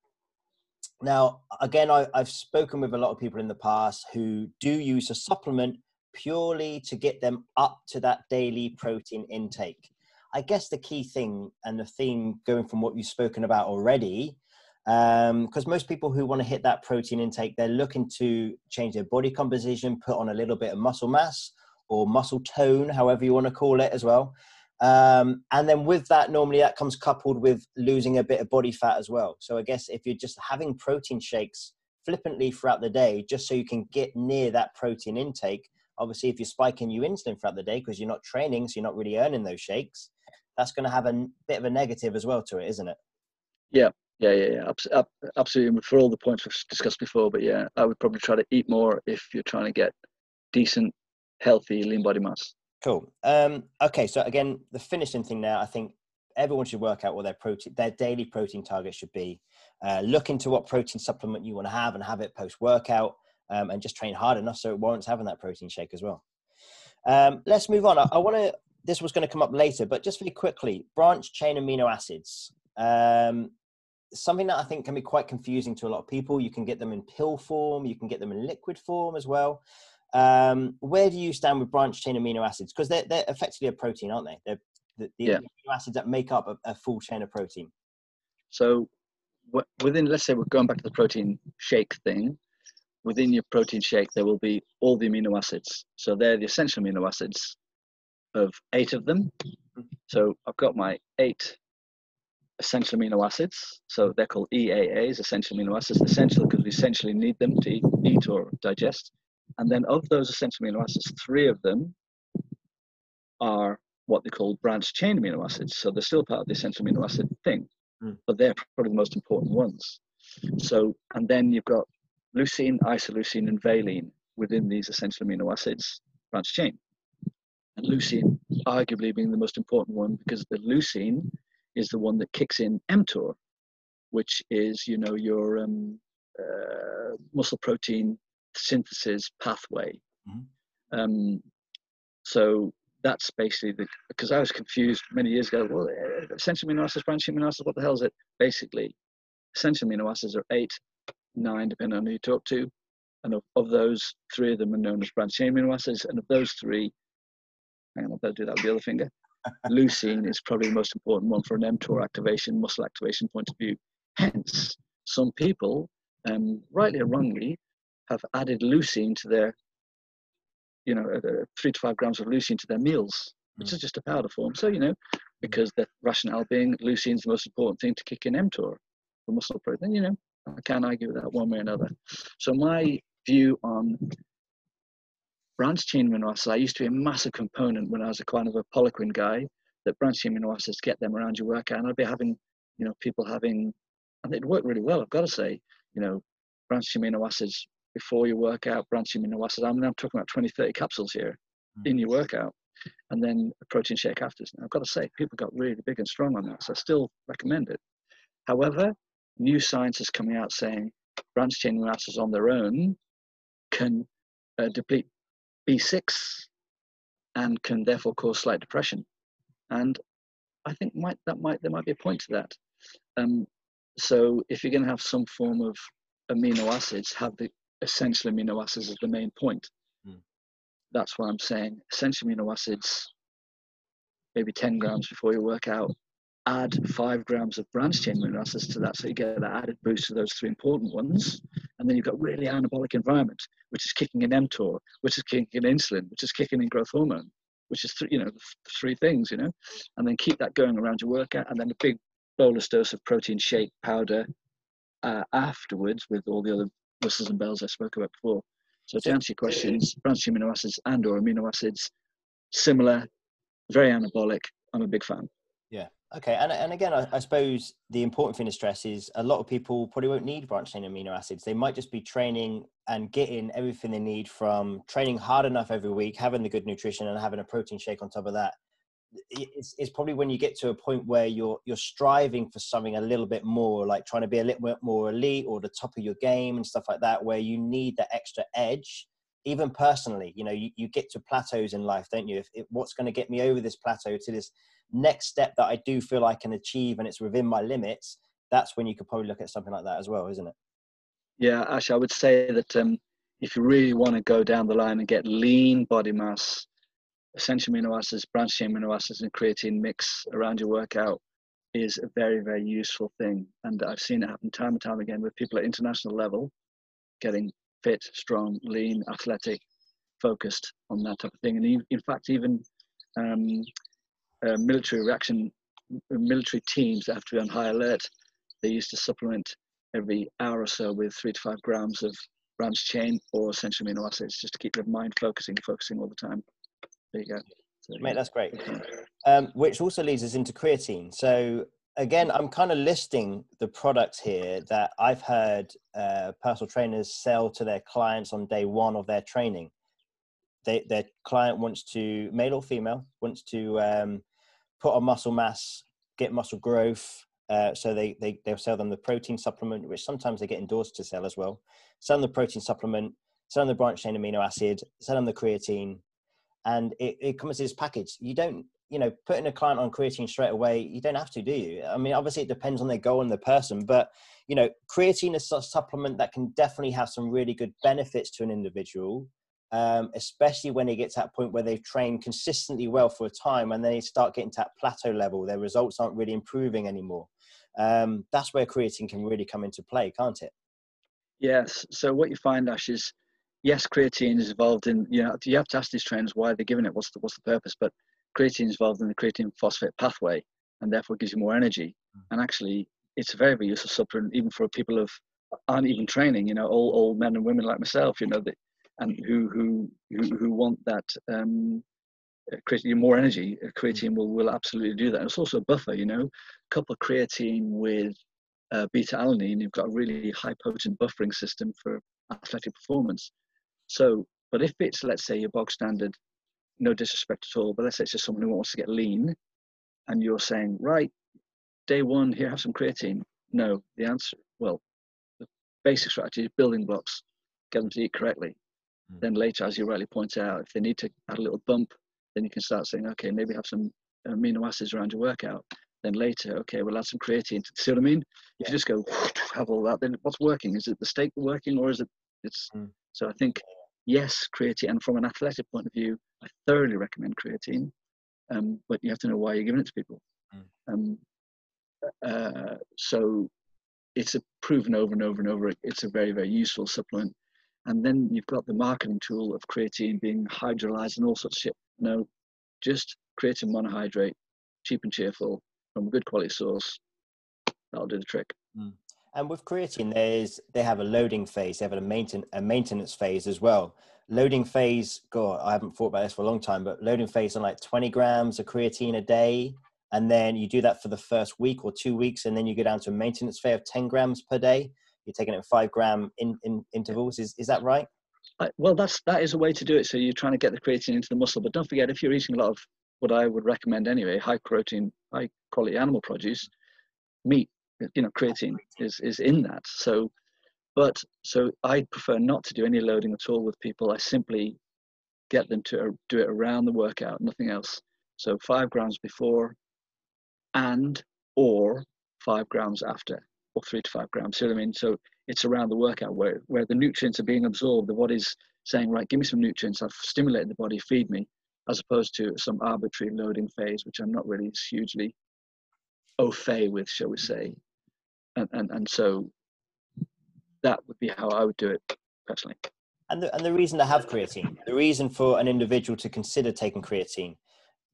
Now, again, I, have spoken with a lot of people in the past who do use a supplement purely to get them up to that daily protein intake. I guess the key thing and the theme going from what you've spoken about already, because um, most people who want to hit that protein intake, they're looking to change their body composition, put on a little bit of muscle mass or muscle tone, however you want to call it as well. Um, and then with that, normally that comes coupled with losing a bit of body fat as well. So I guess if you're just having protein shakes flippantly throughout the day, just so you can get near that protein intake, obviously if you're spiking your insulin throughout the day because you're not training, so you're not really earning those shakes, that's going to have a bit of a negative as well to it, isn't it? Yeah, yeah, yeah, yeah. Absolutely. For all the points we've discussed before, but yeah, I would probably try to eat more if you're trying to get decent, healthy, lean body mass. Cool. Um, okay, so again, the finishing thing now, I think everyone should work out what their protein, their daily protein target should be. Uh, look into what protein supplement you want to have and have it post workout, um, and just train hard enough so it warrants having that protein shake as well. Um, let's move on. I, I want to. This was going to come up later, but just very quickly, branch chain amino acids. Um, something that I think can be quite confusing to a lot of people. You can get them in pill form, you can get them in liquid form as well. Um, where do you stand with branched chain amino acids? Because they're, they're effectively a protein, aren't they? They're the, the yeah. amino acids that make up a, a, full chain of protein. So within, let's say we're going back to the protein shake thing, within your protein shake, there will be all the amino acids. So they're the essential amino acids of eight of them. So I've got my eight essential amino acids. So they're called EAAs, essential amino acids. Essential because we essentially need them to eat, eat or digest. And then of those essential amino acids, three of them are what they call branched chain amino acids. So they're still part of the essential amino acid thing, mm. but they're probably the most important ones. So, and then you've got leucine, isoleucine, and valine within these essential amino acids branched chain. And leucine arguably being the most important one because the leucine is the one that kicks in mTOR, which is, you know, your um, uh, muscle protein synthesis pathway. Mm-hmm. Um, so that's basically the because I was confused many years ago. Well, essential amino acids, branch amino acids, what the hell is it? Basically, essential amino acids are eight, nine, depending on who you talk to, and of, of those, three of them are known as branch amino acids, and of those three, hang on, I better do that with the other finger. leucine is probably the most important one for an mTOR activation, muscle activation point of view. Hence, some people, um, rightly or wrongly, have added leucine to their, you know, uh, three to five grams of leucine to their meals, which mm. is just a powder form. So, you know, because the rationale being leucine is the most important thing to kick in mTOR for muscle protein, you know, I can't argue with that one way or another. So my view on branched-chain amino acids, I used to be a massive component when I was a kind of a poliquin guy, that branched-chain amino acids get them around your workout. And I'd be having, you know, people having, and it worked really well, I've got to say, you know, branch amino acids before your workout, branch amino acids. I mean, I'm talking about 20, 30 capsules here mm. in your workout, and then a protein shake after. Now, I've got to say, people got really big and strong on that, so I still recommend it. However, new science is coming out saying branch chain amino acids on their own can uh, deplete B6 and can therefore cause slight depression. And I think might that might there might be a point to that. Um, so if you're going to have some form of amino acids, have the essential amino acids is the main point. Mm. That's what I'm saying. Essential amino acids, maybe 10 grams before you work out. Add five grams of branch chain amino acids to that, so you get that added boost to those three important ones. And then you've got really anabolic environment, which is kicking in mTOR, which is kicking in insulin, which is kicking in growth hormone, which is th- you know three things, you know. And then keep that going around your workout, and then a big bolus dose of protein shake powder uh, afterwards with all the other whistles and bells I spoke about before. So to answer your questions, branched amino acids and or amino acids, similar, very anabolic. I'm a big fan. Yeah, Okay, and and again, I, I, suppose the important thing to stress is a lot of people probably won't need branched chain amino acids. They might just be training and getting everything they need from training hard enough every week, having the good nutrition, and having a protein shake on top of that. It's, probably when you get to a point where you're you're striving for something a little bit more, like trying to be a little bit more elite or the top of your game and stuff like that, where you need that extra edge. Even personally, you know, you, you get to plateaus in life, don't you? If, what's going to get me over this plateau to this next step that I do feel I can achieve and it's within my limits, that's when you could probably look at something like that as well, isn't it? Yeah, actually, I would say that um, if you really want to go down the line and get lean body mass, essential amino acids, branched chain amino acids, and creatine mix around your workout is a very, very useful thing. And I've seen it happen time and time again with people at international level getting fit, strong, lean, athletic, focused on that type of thing. And in fact, even um, uh, military reaction, military teams that have to be on high alert, they used to supplement every hour or so with three to five grams of branched chain or essential amino acids just to keep their mind focusing, focusing all the time. There you go. So, Mate, that's great. Um, which also leads us into creatine. So again, I'm kind of listing the products here that I've heard uh, personal trainers sell to their clients on day one of their training. They, their client wants to, male or female, wants to um, put on muscle mass, get muscle growth. Uh, so they, they, they'll sell them the protein supplement, which sometimes they get endorsed to sell as well. Sell them the protein supplement, sell them the branched chain amino acid, sell them the creatine, and it, it comes as package. You don't, you know, putting a client on creatine straight away, you don't have to, do you? I mean, obviously it depends on their goal and the person, but you know, creatine is a supplement that can definitely have some really good benefits to an individual um, especially when they get to that point where they've trained consistently well for a time and they start getting to that plateau level. Their results aren't really improving anymore. Um, that's where creatine can really come into play, can't it? Yes. So what you find, Ash, is yes, creatine is involved in. You know, you have to ask these trainers why they're giving it. What's the what's the purpose? But creatine is involved in the creatine phosphate pathway, and therefore gives you more energy. Mm. And actually, it's a very very useful supplement even for people of aren't even training. You know, all old men and women like myself. You know that and who who who, who want that um, uh, creating more energy, uh, creatine will will absolutely do that. And it's also a buffer, you know, couple creatine with uh, beta alanine, you've got a really high potent buffering system for athletic performance. So, but if it's let's say your bog standard, no disrespect at all, but let's say it's just someone who wants to get lean, and you're saying right, day one here have some creatine. No, the answer well, the basic strategy is building blocks, get them to eat correctly. Mm. Then later, as you rightly point out, if they need to add a little bump, then you can start saying, okay, maybe have some amino acids around your workout. Then later, okay, we'll add some creatine. See what I mean? If you just go have all that, then what's working? Is it the steak working, or is it? It's mm. so. I think yes, creatine. And from an athletic point of view, I thoroughly recommend creatine. Um, but you have to know why you're giving it to people. Mm. Um, uh, so it's a proven over and over and over. It's a very very useful supplement. And then you've got the marketing tool of creatine being hydrolyzed and all sorts of shit. No, just creatine monohydrate, cheap and cheerful, from a good quality source. That'll do the trick. Mm. And with creatine, there's they have a loading phase, they have a maintenance a maintenance phase as well. Loading phase, God, I haven't thought about this for a long time, but loading phase on like 20 grams of creatine a day, and then you do that for the first week or two weeks, and then you go down to a maintenance phase of 10 grams per day you're taking it in five gram in, in intervals. Is is that right? well, that's that is a way to do it. So you're trying to get the creatine into the muscle, but don't forget if you're eating a lot of what I would recommend anyway, high protein, high quality animal produce, meat, you know, creatine is is in that. So, but so I prefer not to do any loading at all with people. I simply get them to do it around the workout, nothing else. So five grams before, and or five grams after or three to five grams. See what I mean? So it's around the workout where, where the nutrients are being absorbed. The body's saying, right, give me some nutrients. I've stimulated the body, feed me, as opposed to some arbitrary loading phase, which I'm not really hugely au fait with, shall we say. And, and, and so that would be how I would do it personally. And the, and the reason to have creatine, the reason for an individual to consider taking creatine,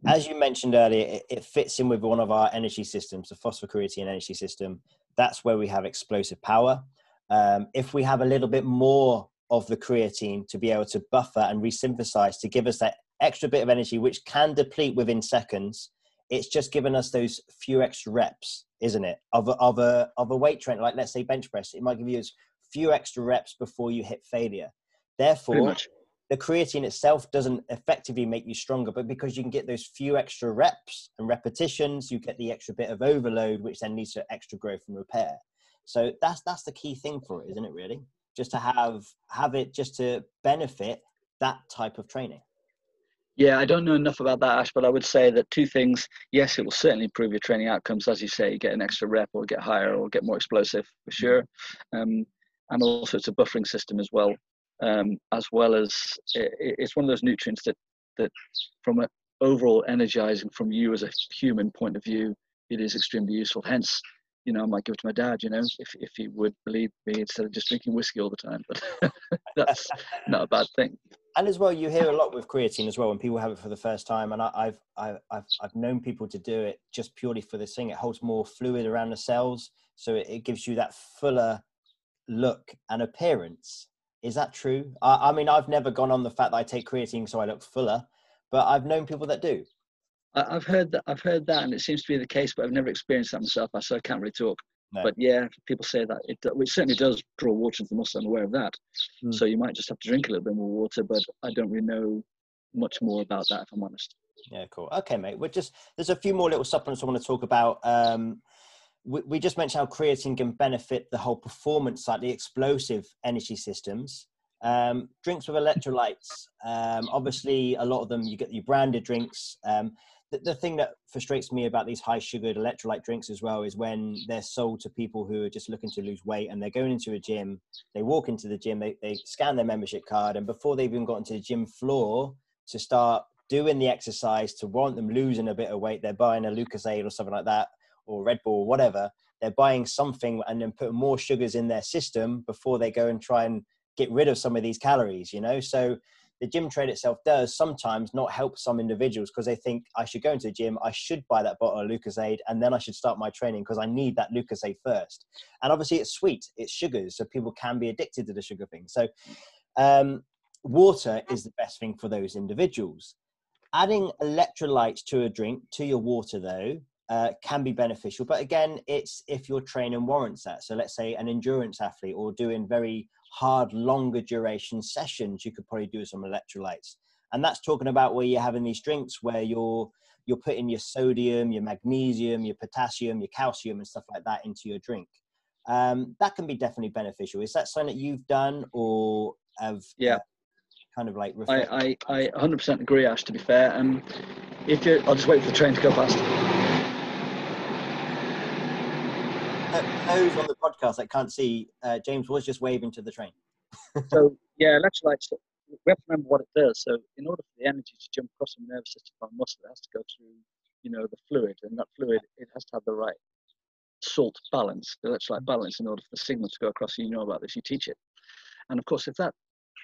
as you mentioned earlier, it, it, fits in with one of our energy systems, the phosphocreatine energy system that's where we have explosive power. Um, if we have a little bit more of the creatine to be able to buffer and resynthesize to give us that extra bit of energy, which can deplete within seconds, it's just given us those few extra reps, isn't it? Of a, of a of a weight train, like let's say bench press, it might give you as few extra reps before you hit failure. Therefore, the creatine itself doesn't effectively make you stronger, but because you can get those few extra reps and repetitions, you get the extra bit of overload, which then leads to extra growth and repair. So that's that's the key thing for it, isn't it? Really, just to have have it just to benefit that type of training. Yeah, I don't know enough about that, Ash, but I would say that two things. Yes, it will certainly improve your training outcomes, as you say, you get an extra rep or get higher or get more explosive for sure. Um, and also, it's a buffering system as well um, as well as it, it's one of those nutrients that that from an overall energizing from you as a human point of view, it is extremely useful. Hence, you know, I might give it to my dad, you know, if, if he would believe me instead of just drinking whiskey all the time. But that's not a bad thing. And as well, you hear a lot with creatine as well when people have it for the first time. And I, have I've, I've, I've known people to do it just purely for this thing. It holds more fluid around the cells. So it, it gives you that fuller look and appearance is that true? I, I mean, I've never gone on the fact that I take creatine so I look fuller, but I've known people that do. I've heard that. I've heard that, and it seems to be the case, but I've never experienced that myself. So I can't really talk. No. But yeah, people say that it, it certainly does draw water into the muscle. I'm aware of that. Mm. So you might just have to drink a little bit more water, but I don't really know much more about that, if I'm honest. Yeah, cool. Okay, mate. We're just there's a few more little supplements I want to talk about. Um, we, we just mentioned how creatine can benefit the whole performance side, the explosive energy systems. Um, drinks with electrolytes. Um, obviously, a lot of them you get your branded drinks. Um, the, the, thing that frustrates me about these high sugared electrolyte drinks as well is when they're sold to people who are just looking to lose weight and they're going into a gym. They walk into the gym, they, they scan their membership card, and before they've even gotten to the gym floor to start doing the exercise to want them losing a bit of weight, they're buying a Lucozade or something like that or Red Bull, or whatever, they're buying something and then putting more sugars in their system before they go and try and get rid of some of these calories, you know? So the gym trade itself does sometimes not help some individuals because they think I should go into the gym, I should buy that bottle of Lucozade, and then I should start my training because I need that Lucozade first. And obviously, it's sweet, it's sugars, so people can be addicted to the sugar thing. So, um, water is the best thing for those individuals. Adding electrolytes to a drink to your water, though, uh, can be beneficial. But again, it's if your training warrants that. So let's say an endurance athlete or doing very hard, longer duration sessions, you could probably do some electrolytes. And that's talking about where you're having these drinks where you're you're putting your sodium, your magnesium, your potassium, your calcium, and stuff like that into your drink. Um, that can be definitely beneficial. Is that something that you've done or have? Yeah. Uh, kind of like. I, I I 100% agree, Ash. To be fair, um, if you, I'll just wait for the train to go past. Those on the podcast that can't see, uh, James was just waving to the train. so yeah, electrolytes. We have to remember what it does. So in order for the energy to jump across the nervous system from muscle, it has to go through, you know, the fluid, and that fluid it has to have the right salt balance, the electrolyte balance, in order for the signal to go across. You know about this. You teach it, and of course, if that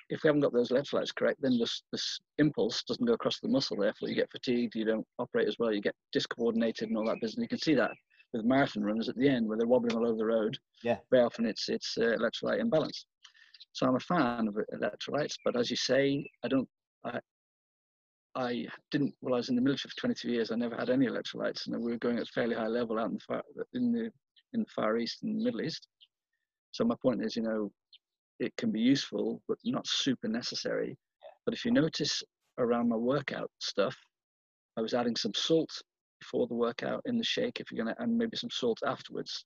if we haven't got those electrolytes correct, then this, this impulse doesn't go across the muscle. Therefore, you get fatigued, you don't operate as well, you get discoordinated and all that business. You can see that with marathon runners at the end where they're wobbling all over the road. Yeah. Very often it's it's uh, electrolyte imbalance. So I'm a fan of electrolytes, but as you say, I don't. I, I didn't. Well, I was in the military for 22 years. I never had any electrolytes, and we were going at a fairly high level out in the far in the in the Far East and Middle East. So my point is, you know, it can be useful, but not super necessary. But if you notice around my workout stuff, I was adding some salt before the workout in the shake if you're going to, and maybe some salt afterwards.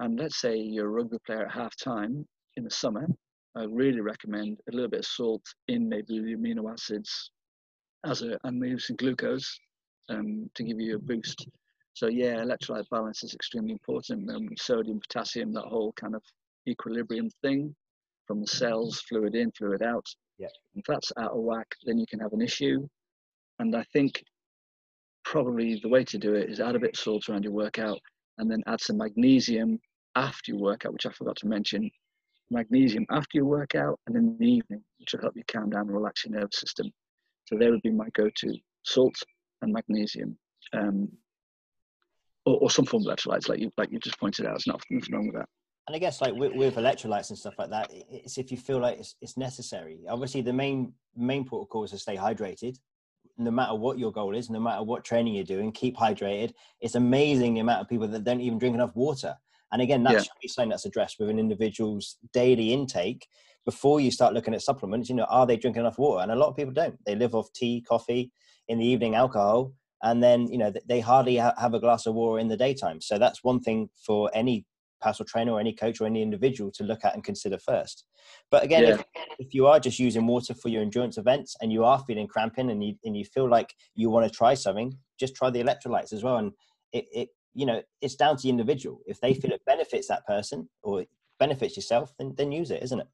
And let's say you're a rugby player at half time in the summer, I really recommend a little bit of salt in maybe the amino acids as a, and maybe some glucose um, to give you a boost. So yeah, electrolyte balance is extremely important. Um, sodium, potassium, that whole kind of equilibrium thing from the cells, fluid in, fluid out. Yeah. If that's out of whack, then you can have an issue. And I think probably the way to do it is add a bit of salt around your workout and then add some magnesium after your workout, which I forgot to mention. Magnesium after your workout and in the evening, which will help you calm down and relax your nervous system. So they would be my go-to: salt and magnesium, um, or, or, some form of electrolytes, like you like you just pointed out. There's nothing wrong with that. And I guess like with, with, electrolytes and stuff like that, it's if you feel like it's, it's necessary. Obviously, the main main protocol is to stay hydrated, no matter what your goal is, no matter what training you're doing, keep hydrated. It's amazing the amount of people that don't even drink enough water. And again, that yeah. should be something that's addressed with an individual's daily intake before you start looking at supplements. You know, are they drinking enough water? And a lot of people don't. They live off tea, coffee, in the evening, alcohol, and then you know they hardly have a glass of water in the daytime. So that's one thing for any personal trainer or any coach or any individual to look at and consider first. But again, yeah. if, if, you are just using water for your endurance events and you are feeling cramping and you and you feel like you want to try something, just try the electrolytes as well. And it, it you know it's down to the individual. If they feel it benefits that person or benefits yourself, then then use it, isn't it?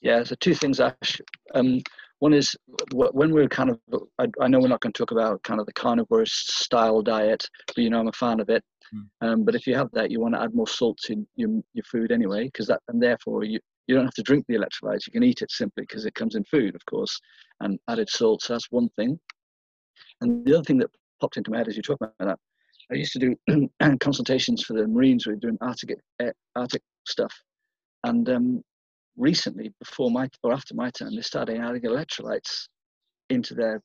Yeah. So two things, Ash. Um, one is when we're kind of I, I know we're not going to talk about kind of the carnivore style diet, but you know I'm a fan of it. Um, but if you have that, you want to add more salt to your, your food anyway, because that, and therefore you, you don't have to drink the electrolytes. You can eat it simply because it comes in food, of course, and added salt. So that's one thing. And the other thing that popped into my head as you talk about that, I used to do consultations for the Marines We were doing Arctic, uh, Arctic stuff. And um, recently, before my or after my time, they started adding electrolytes into their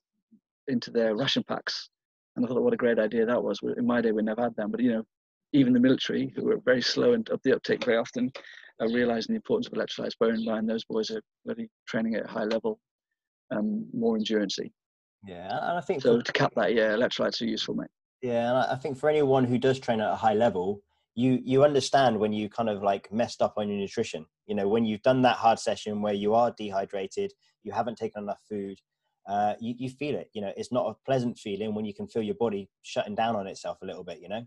into their ration packs and I thought, what a great idea that was. In my day, we never had them, but you know, even the military, who were very slow and up the uptake very often, are realizing the importance of electrolytes. Bearing in mind, those boys are really training at a high level, um, more endurancy. Yeah, and I think so. For, to cap that, yeah, electrolytes are useful, mate. Yeah, and I think for anyone who does train at a high level, you you understand when you kind of like messed up on your nutrition. You know, when you've done that hard session where you are dehydrated, you haven't taken enough food, uh, you, you feel it. You know, it's not a pleasant feeling when you can feel your body shutting down on itself a little bit. You know,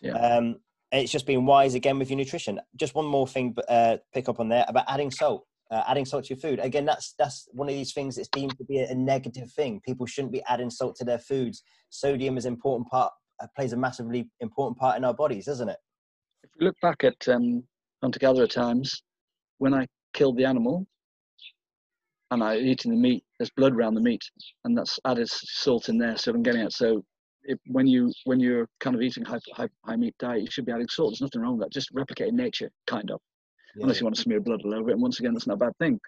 yeah. Um, it's just being wise again with your nutrition. Just one more thing, uh, pick up on there about adding salt. Uh, adding salt to your food again that's that's one of these things that's deemed to be a, a negative thing people shouldn't be adding salt to their foods sodium is important part uh, plays a massively important part in our bodies doesn't it if you look back at um, hunter gatherer times when i killed the animal and I eating the meat, there's blood around the meat, and that's added salt in there. So I'm getting it. So if, when you when you're kind of eating high, high, high meat diet, you should be adding salt. There's nothing wrong with that. Just replicating nature, kind of. Yeah. Unless you want to smear blood all over it. And once again, that's not a bad thing.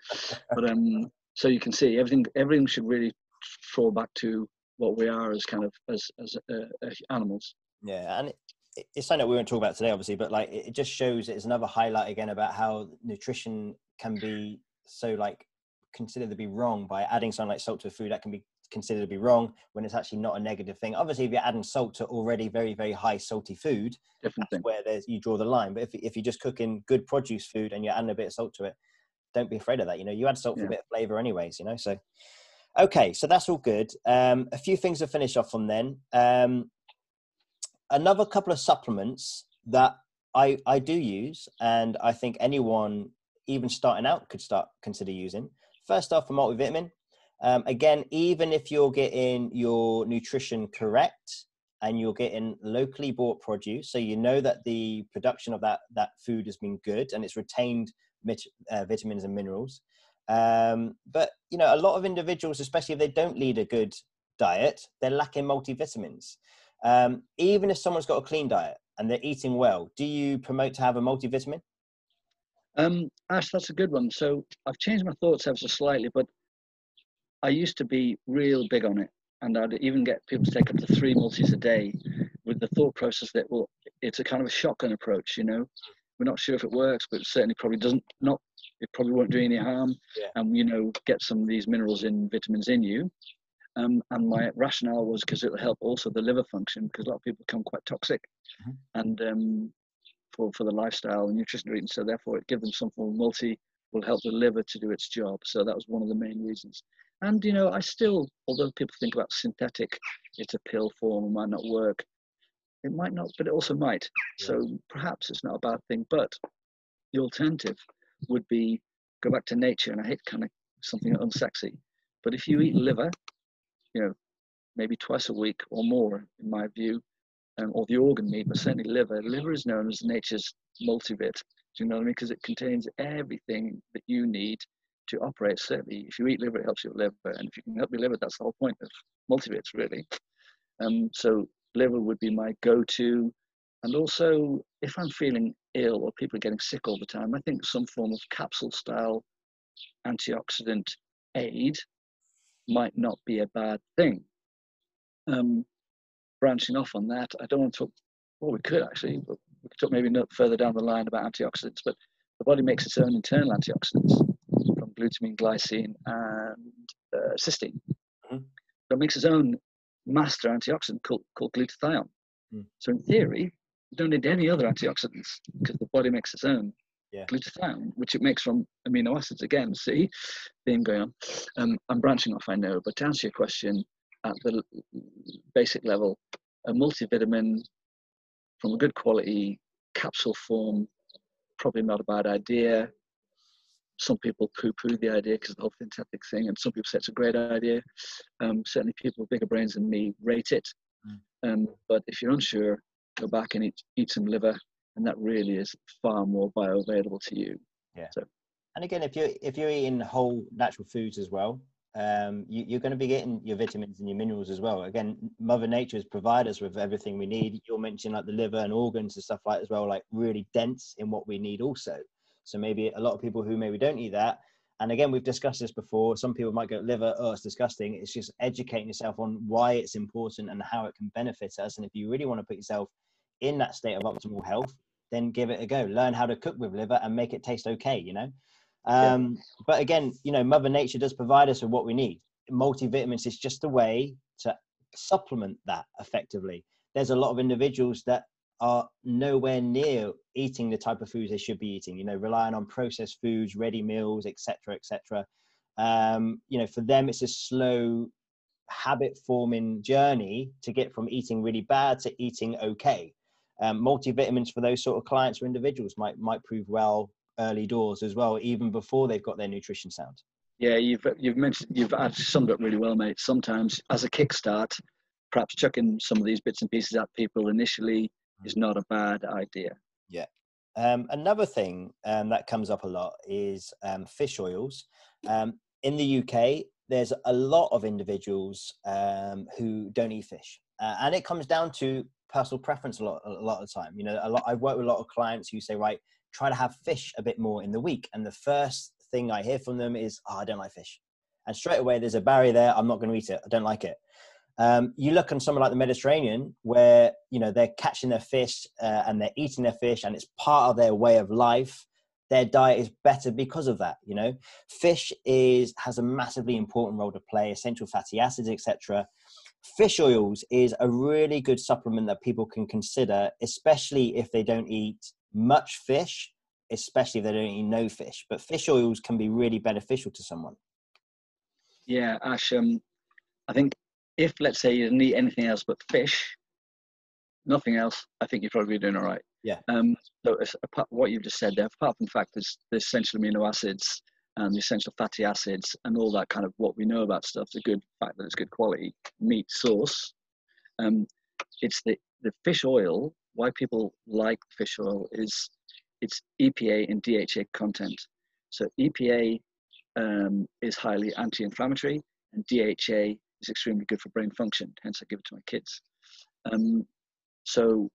but um, so you can see everything. Everything should really fall back to what we are as kind of as as uh, uh, animals. Yeah, and it, it's something that we won't talk about today, obviously, but like it just shows it's another highlight again about how nutrition can be so like considered to be wrong by adding something like salt to a food that can be considered to be wrong when it's actually not a negative thing. Obviously, if you're adding salt to already very, very high salty food, Different that's where there's, you draw the line. But if, if you're just cooking good produce food and you're adding a bit of salt to it, don't be afraid of that. You know, you add salt yeah. for a bit of flavor anyways, you know, so. Okay, so that's all good. Um, a few things to finish off on then. Um, another couple of supplements that I, I do use and I think anyone even starting out could start consider using First off, a multivitamin. Um, again, even if you're getting your nutrition correct and you're getting locally bought produce, so you know that the production of that that food has been good and it's retained uh, vitamins and minerals. Um, but you know, a lot of individuals, especially if they don't lead a good diet, they're lacking multivitamins. Um, even if someone's got a clean diet and they're eating well, do you promote to have a multivitamin? Um, Ash, that's a good one. So I've changed my thoughts ever so slightly, but I used to be real big on it, and I'd even get people to take up to three multis a day, with the thought process that well, it's a kind of a shotgun approach. You know, we're not sure if it works, but it certainly probably doesn't. Not it probably won't do any harm, yeah. and you know, get some of these minerals and vitamins in you. Um, and my rationale was because it'll help also the liver function because a lot of people become quite toxic, mm-hmm. and um, for, for the lifestyle and nutrition reading. So therefore, it give them some form of multi will help the liver to do its job. So that was one of the main reasons. And you know, I still, although people think about synthetic, it's a pill form, it might not work. It might not, but it also might. So perhaps it's not a bad thing. But the alternative would be go back to nature, and I hate kind of something unsexy. But if you eat liver, you know, maybe twice a week or more, in my view, um, or the organ meat, but certainly liver. Liver is known as nature's multivit. Do you know what I mean? Because it contains everything that you need to operate. Certainly, if you eat liver, it helps your liver, and if you can help your liver, that's the whole point of multivits, really. Um, so liver would be my go-to, and also if I'm feeling ill or people are getting sick all the time, I think some form of capsule-style antioxidant aid might not be a bad thing. Um, branching off on that, I don't want to talk. Well, we could actually, but we could talk maybe further down the line about antioxidants. But the body makes its own internal antioxidants from glutamine, glycine, and uh, cysteine. Mm-hmm. So it makes its own master antioxidant called, called glutathione. Mm. So in theory, you don't need any other antioxidants because the body makes its own yeah. glutathione, which it makes from amino acids. Again, see, theme going on. Um, I'm branching off, I know, but to answer your question, at the basic level, a multivitamin from a good quality capsule form, probably not a bad idea. Some people poo-poo the idea because the whole synthetic thing, and some people say it's a great idea. Um, certainly, people with bigger brains than me rate it. Mm. Um, but if you're unsure, go back and eat, eat some liver, and that really is far more bioavailable to you. Yeah. So, and again, if you're if you're eating whole natural foods as well, um, you, are going to be getting your vitamins and your minerals as well. Again, Mother Nature has provided us with everything we need. You're mentioning like the liver and organs and stuff like as well, like really dense in what we need also. So maybe a lot of people who maybe don't eat that. And again, we've discussed this before. Some people might go liver, oh, it's disgusting. It's just educating yourself on why it's important and how it can benefit us. And if you really want to put yourself in that state of optimal health, then give it a go. Learn how to cook with liver and make it taste okay, you know? Um, yeah. But again, you know, Mother Nature does provide us with what we need. Multivitamins is just a way to supplement that effectively. There's a lot of individuals that are nowhere near eating the type of foods they should be eating. You know, relying on processed foods, ready meals, etc., etc. Um, you know, for them, it's a slow habit forming journey to get from eating really bad to eating okay um, multivitamins for those sort of clients or individuals might might prove well early doors as well, even before they've got their nutrition sound. Yeah, you've you've mentioned you've actually summed up really well, mate. Sometimes as a kickstart, perhaps chucking some of these bits and pieces at people initially is not a bad idea. Yeah. Um, another thing um, that comes up a lot is um, fish oils. Um, in the UK, there's a lot of individuals um, who don't eat fish, uh, and it comes down to personal preference a lot a lot of the time. You know, a lot I've worked with a lot of clients who say, right, try to have fish a bit more in the week, and the first thing I hear from them is, oh, I don't like fish, and straight away there's a barrier there. I'm not going to eat it. I don't like it. Um, you look on somewhere like the Mediterranean, where you know they're catching their fish uh, and they're eating their fish, and it's part of their way of life. Their diet is better because of that. You know, fish is has a massively important role to play, essential fatty acids, etc fish oils is a really good supplement that people can consider, especially if they don't eat much fish, especially if they don't eat no fish. But fish oils can be really beneficial to someone. Yeah, Ash, um, I think if, let's say, you didn't eat anything else but fish, nothing else, I think you're probably doing all right. Yeah. Um, so apart, what you've just said there, apart from the fact there's, the essential amino acids and the essential fatty acids and all that kind of what we know about stuff, the good fact that it's good quality meat source. Um, it's the, the fish oil, why people like fish oil is it's EPA and DHA content. So EPA um, is highly anti-inflammatory and DHA is extremely good for brain function, hence I give it to my kids. Um, so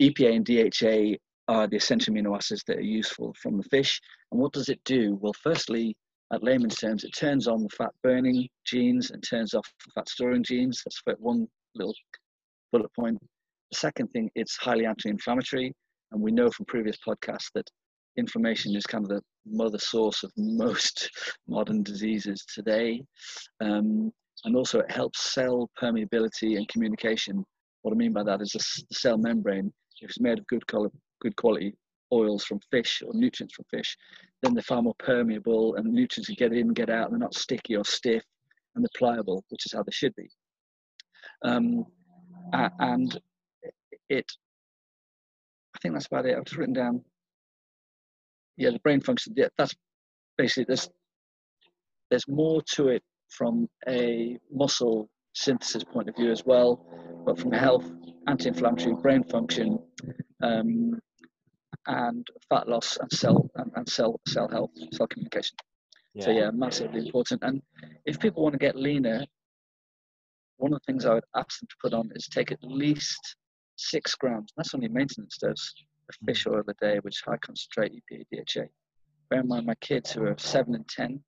EPA and DHA are the essential amino acids that are useful from the fish. And what does it do? Well, firstly, at layman's terms, it turns on the fat burning genes and turns off the fat storing genes. That's one little bullet point. Second thing, it's highly anti-inflammatory, and we know from previous podcasts that inflammation is kind of the mother source of most modern diseases today. Um, and also, it helps cell permeability and communication. What I mean by that is the cell membrane, if it's made of good color, good quality oils from fish or nutrients from fish, then they're far more permeable and nutrients can get in, and get out, and they're not sticky or stiff, and they're pliable, which is how they should be. Um, and it, I think that's about it. I've just written down, yeah, the brain function. Yeah, that's basically there's there's more to it from a muscle synthesis point of view as well, but from health, anti-inflammatory, brain function, um, and fat loss and cell and, and cell cell health, cell communication. Yeah. So yeah, massively important. And if people want to get leaner, one of the things I would ask them to put on is take at least six grams. That's only maintenance dose of fish oil a day, which high concentrate EPA DHA. Bear in mind, my kids who are seven and ten,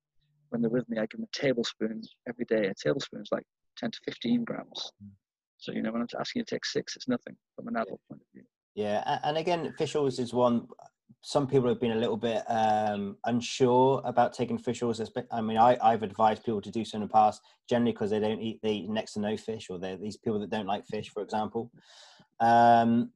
when they're with me, I give them a tablespoon every day. A tablespoon is like 10 to 15 grams. Mm. So, you know, when I'm asking you to take six, it's nothing from an adult point of view. Yeah. And again, fish oils is one, some people have been a little bit um, unsure about taking fish oils. I mean, I, I've advised people to do so in the past, generally because they don't eat, they eat next to no fish or they're these people that don't like fish, for example. Um,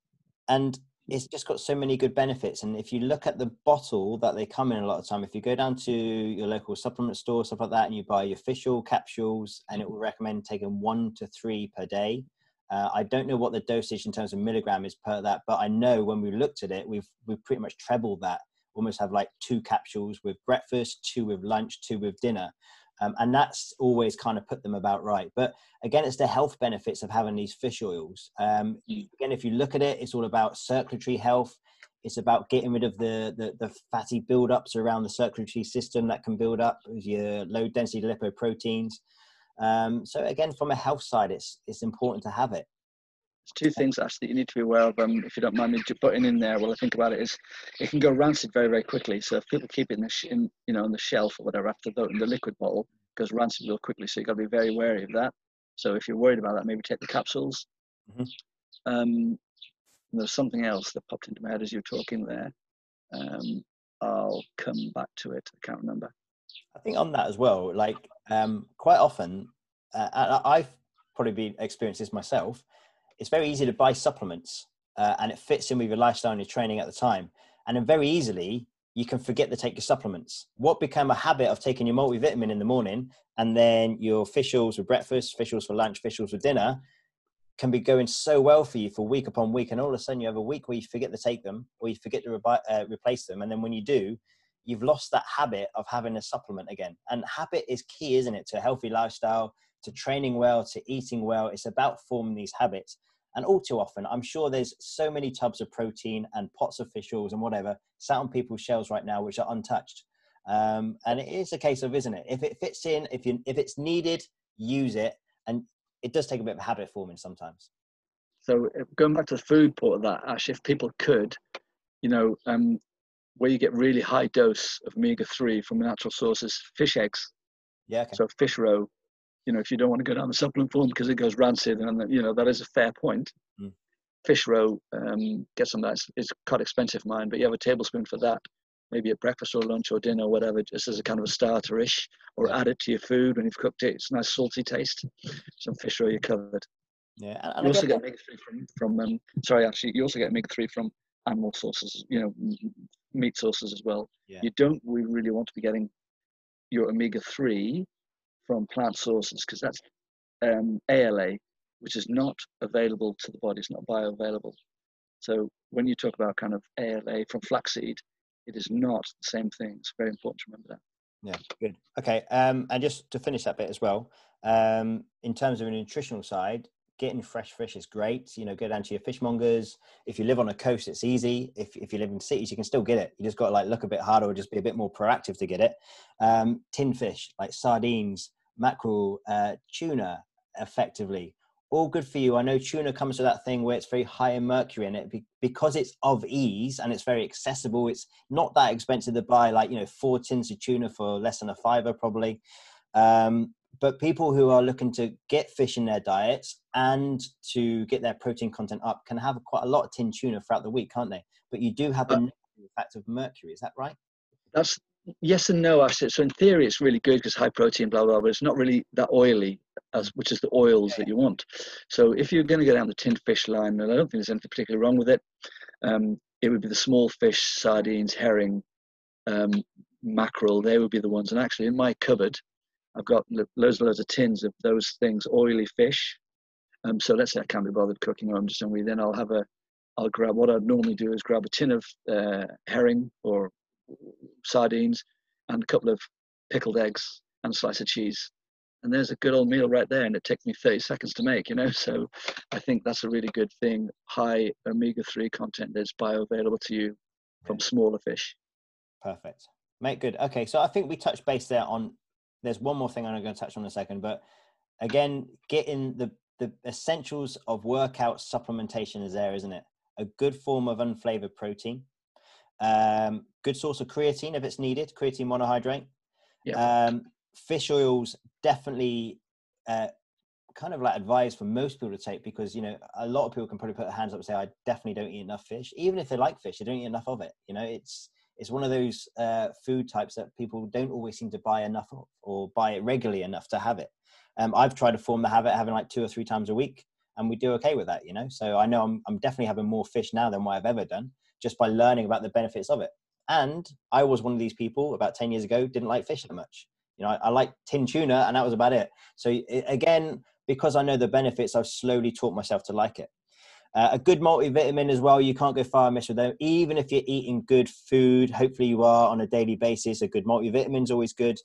and it's just got so many good benefits. And if you look at the bottle that they come in a lot of time, if you go down to your local supplement store, stuff like that, and you buy your oil capsules, and it will recommend taking one to three per day. Uh, I don't know what the dosage in terms of milligram is per that, but I know when we looked at it, we've we've pretty much trebled that. Almost have like two capsules with breakfast, two with lunch, two with dinner. Um, and that's always kind of put them about right. But again, it's the health benefits of having these fish oils. Um, again, if you look at it, it's all about circulatory health. It's about getting rid of the, the, the fatty buildups around the circulatory system that can build up with your low density lipoproteins. Um, so again, from a health side, it's it's important to have it. There's two things actually that you need to be aware of. Um, if you don't mind me putting in there, while I think about it, is it can go rancid very, very quickly. So if people keep it in the sh- in, you know on the shelf or whatever after the, in the liquid bottle, goes rancid real quickly. So you've got to be very wary of that. So if you're worried about that, maybe take the capsules. Mm-hmm. Um, there's something else that popped into my head as you were talking there. Um, I'll come back to it. I can't remember. I think on that as well, like um, quite often, uh, I've probably been experienced this myself it's very easy to buy supplements uh, and it fits in with your lifestyle and your training at the time. And then very easily, you can forget to take your supplements. What became a habit of taking your multivitamin in the morning and then your oils for breakfast, oils for lunch, oils for dinner can be going so well for you for week upon week. And all of a sudden, you have a week where you forget to take them or you forget to re- uh, replace them. And then when you do, you've lost that habit of having a supplement again. And habit is key, isn't it, to a healthy lifestyle, to training well, to eating well. It's about forming these habits. And all too often, I'm sure there's so many tubs of protein and pots of fish oils and whatever sat on people's shelves right now, which are untouched. Um, and it is a case of, isn't it? If it fits in, if you if it's needed, use it. And it does take a bit of habit forming sometimes. So uh, going back to the food part of that, Ash, if people could, you know, um, where you get really high dose of omega three from natural sources, fish eggs. Yeah. Okay. So fish roe, you know, if you don't want to go down the supplement form because it goes rancid, and you know that is a fair point. Mm. Fish roe, um, get some of that. It's, it's quite expensive, mine, but you have a tablespoon for that, maybe at breakfast or lunch or dinner or whatever, just as a kind of a starter-ish, or yeah. add it to your food when you've cooked it. It's a nice salty taste. Some fish roe, you're covered. Yeah, and you also get omega three from from. Um, sorry, actually, you also get omega three from animal sources. You know, meat sources as well. Yeah. You don't we really want to be getting your omega three from plant sources because that's um, ALA, which is not available to the body, it's not bioavailable. So when you talk about kind of ALA from flaxseed, it is not the same thing. It's very important to remember that. Yeah, good. Okay, um, and just to finish that bit as well, um, in terms of a nutritional side, getting fresh fish is great. You know, go down to your fishmongers. If you live on a coast, it's easy. If, if you live in cities, you can still get it. You just got to like look a bit harder or just be a bit more proactive to get it. Um, tin fish, like sardines, mackerel, uh, tuna, effectively. All good for you. I know tuna comes to that thing where it's very high in mercury in it because it's of ease and it's very accessible. It's not that expensive to buy, like, you know, four tins of tuna for less than a fiver, probably. Um, but people who are looking to get fish in their diets and to get their protein content up can have quite a lot of tin tuna throughout the week, can't they? But you do have the uh, effect of mercury. Is that right? That's yes and no actually. So in theory it's really good because high protein blah blah but it's not really that oily as which is the oils that you want. So if you're going to go down the tinned fish line and i don't think there's anything particularly wrong with it um, it would be the small fish sardines herring um, mackerel they would be the ones. And actually in my cupboard i've got loads and loads of tins of those things oily fish. Um, so let's say i can't be bothered cooking or i'm just hungry then i'll have a i'll grab what i'd normally do is grab a tin of uh, herring or sardines, and a couple of pickled eggs and a slice of cheese. And there's a good old meal right there, and it takes me 30 seconds to make, you know. So I think that's a really good thing. High omega 3 content that's bioavailable to you from smaller fish. Perfect. Mate, good. Okay, so I think we touched base there on. There's one more thing I'm going to touch on in a second, but again, getting the the essentials of workout supplementation is there, isn't it? A good form of unflavored protein, um, good source of creatine if it's needed, creatine monohydrate. Yeah. Um, fish oils definitely uh, kind of like advise for most people to take because you know a lot of people can probably put their hands up and say I definitely don't eat enough fish. Even if they like fish, they don't eat enough of it. You know, it's it's one of those uh, food types that people don't always seem to buy enough of or buy it regularly enough to have it. Um, I've tried to form the habit having like two or three times a week, and we do okay with that. You know, so I know I'm I'm definitely having more fish now than what I've ever done just by learning about the benefits of it. And I was one of these people about ten years ago didn't like fish that much. You know, I, I like tin tuna, and that was about it. So it, again, because I know the benefits, I've slowly taught myself to like it. Uh, a good multivitamin as well. You can't go far amiss with them. Even if you're eating good food, hopefully you are on a daily basis. A good multivitamin is always good.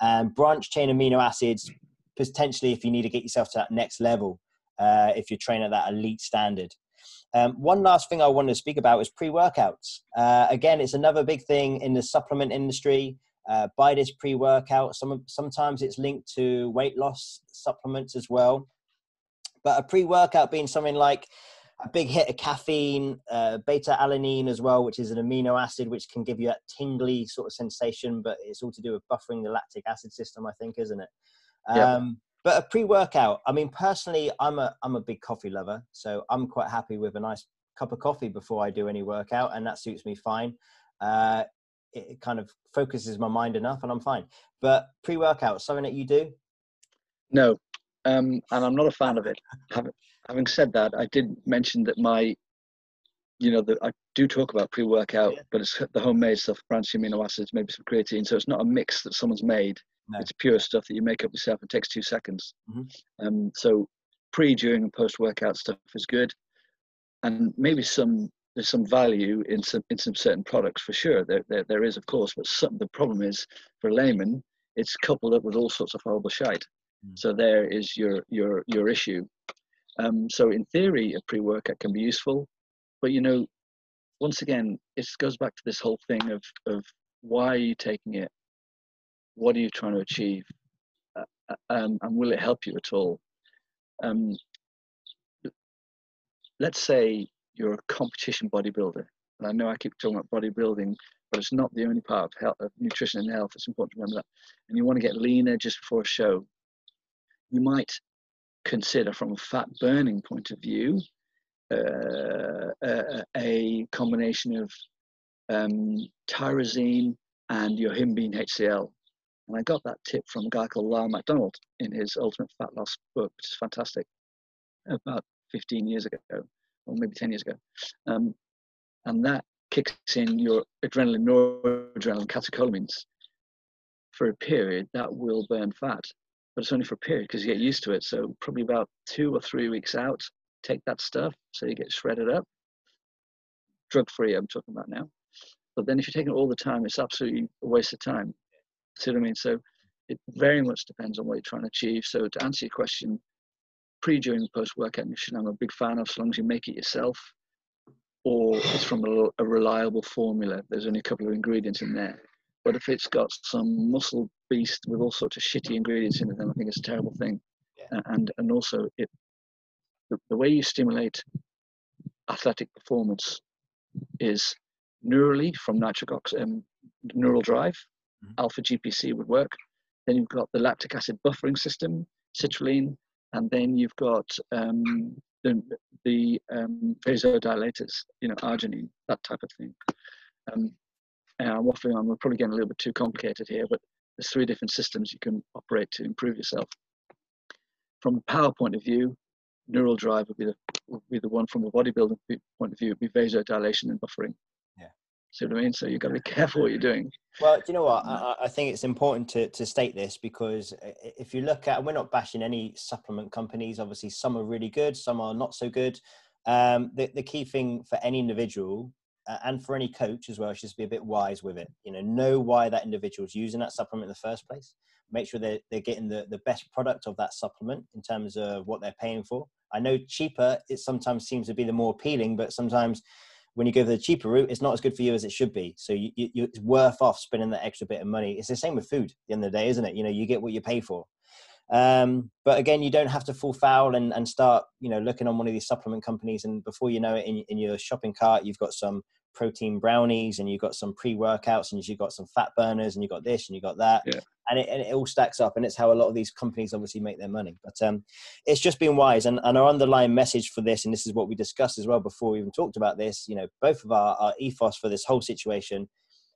Um, branch chain amino acids, potentially if you need to get yourself to that next level, uh, if you're training at that elite standard. Um, one last thing I wanted to speak about is pre-workouts. Uh, again, it's another big thing in the supplement industry. Uh, buy this pre-workout. Some sometimes it's linked to weight loss supplements as well. But a pre-workout being something like a big hit of caffeine, uh, beta alanine as well, which is an amino acid which can give you that tingly sort of sensation, but it's all to do with buffering the lactic acid system, I think, isn't it? Um, But a pre-workout, I mean, personally, I'm a I'm a big coffee lover, so I'm quite happy with a nice cup of coffee before I do any workout, and that suits me fine. Uh, it, it kind of focuses my mind enough, and I'm fine. But pre-workout, something that you do? No, um, and I'm not a fan of it. Having, having said that, I did mention that my, you know, that I do talk about pre-workout, yeah. but it's the homemade stuff, branched amino acids, maybe some creatine. So it's not a mix that someone's made. No. It's pure stuff that you make up yourself. It takes two seconds. Mm-hmm. Um, so pre, during, and post-workout stuff is good, and maybe some there's some value in some in some certain products for sure. There there, there is of course, but some, the problem is for layman, it's coupled up with all sorts of horrible shite. Mm. So there is your your your issue. Um, so in theory, a pre-workout can be useful, but you know, once again, it goes back to this whole thing of of why are you taking it? What are you trying to achieve? Uh, uh um, and will it help you at all? Um, let's say you're a competition bodybuilder. And I know I keep talking about bodybuilding, but it's not the only part of, health, of nutrition and health. It's important to remember that. And you want to get leaner just before a show. You might consider, from a fat burning point of view, uh, a, a, combination of um, tyrosine and yohimbine HCl. And I got that tip from a guy called Lyle McDonald in his Ultimate Fat Loss book, which is fantastic, about 15 years ago or maybe 10 years ago. Um, and that kicks in your adrenaline, noradrenaline, catecholamines. For a period, that will burn fat, but it's only for a period because you get used to it. So probably about two or three weeks out, take that stuff so you get shredded up. Drug free, I'm talking about now. But then if you're taking it all the time, it's absolutely a waste of time. See what I mean? So it very much depends on what you're trying to achieve. So to answer your question, pre, during, and post workout nutrition, I'm a big fan of, as long as you make it yourself or it's from a, a, reliable formula. There's only a couple of ingredients in there. But if it's got some muscle beast with all sorts of shitty ingredients in it, then I think it's a terrible thing. Yeah. And and also it the, the, way you stimulate athletic performance is neurally from nitric oxide, um, neural drive. Mm-hmm. Alpha GPC would work. Then you've got the lactic acid buffering system, citrulline, and then you've got um, the, the um, vasodilators, you know, arginine, that type of thing. Um, and I'm waffling on, we're probably getting a little bit too complicated here, but there's three different systems you can operate to improve yourself. From a power point of view, neural drive would be the, would be the one from a bodybuilding point of view, would be vasodilation and buffering. See what I mean? So you've got to be careful what you're doing. Well, do you know what? I, I, think it's important to, to state this because if you look at, we're not bashing any supplement companies. Obviously, some are really good, some are not so good. Um, the, the key thing for any individual uh, and for any coach as well is just be a bit wise with it. You know, know why that individual is using that supplement in the first place. Make sure they're, they're getting the, the best product of that supplement in terms of what they're paying for. I know cheaper, it sometimes seems to be the more appealing, but sometimes when you go for the cheaper route, it's not as good for you as it should be. So you, you, it's worth off spending that extra bit of money. It's the same with food. At the end of the day, isn't it? You know, you get what you pay for. Um, but again, you don't have to fall foul and, and start, you know, looking on one of these supplement companies, and before you know it, in, in your shopping cart, you've got some protein brownies, and you've got some pre-workouts, and you've got some fat burners, and you've got this, and you've got that, yeah. and, it, and it all stacks up, and it's how a lot of these companies obviously make their money. But um, it's just been wise, and, and our underlying message for this, and this is what we discussed as well before we even talked about this. You know, both of our, our ethos for this whole situation: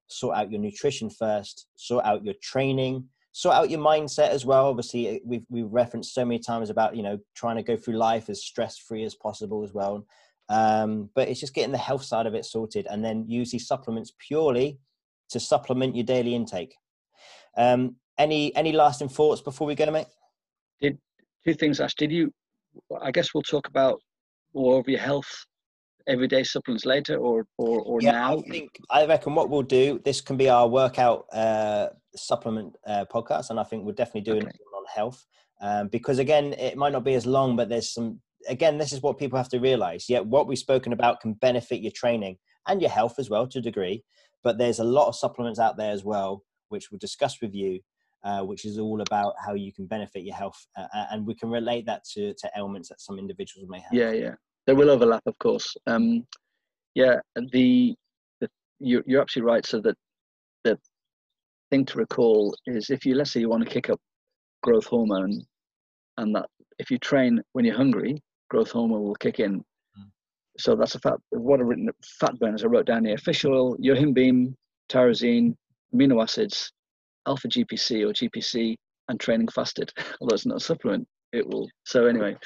sort out your nutrition first, sort out your training sort out your mindset as well. Obviously, we've we've referenced so many times about you know trying to go through life as stress free as possible as well. Um, but it's just getting the health side of it sorted, and then use these supplements purely to supplement your daily intake. Um, any any lasting thoughts before we go, mate? Did two things, Ash? Did you? I guess we'll talk about more of your health everyday supplements later or or, or yeah, now? I think I reckon what we'll do. This can be our workout uh, supplement uh, podcast, and I think we'll definitely do okay. on health um, because again, it might not be as long, but there's some. Again, this is what people have to realize. Yet, what we've spoken about can benefit your training and your health as well to a degree. But there's a lot of supplements out there as well, which we'll discuss with you. Uh, which is all about how you can benefit your health, uh, and we can relate that to, to ailments that some individuals may have. Yeah, yeah, there will overlap, of course. Um, yeah, the, the you're, you're absolutely right. So that the thing to recall is if you let's say you want to kick up growth hormone, and that if you train when you're hungry, growth hormone will kick in. Mm. So that's a fat. What I've written fat burners I wrote down here: fish oil, yohimbine, tyrosine, amino acids, alpha GPC or GPC, and training fasted. Although it's not a supplement, it will. So anyway,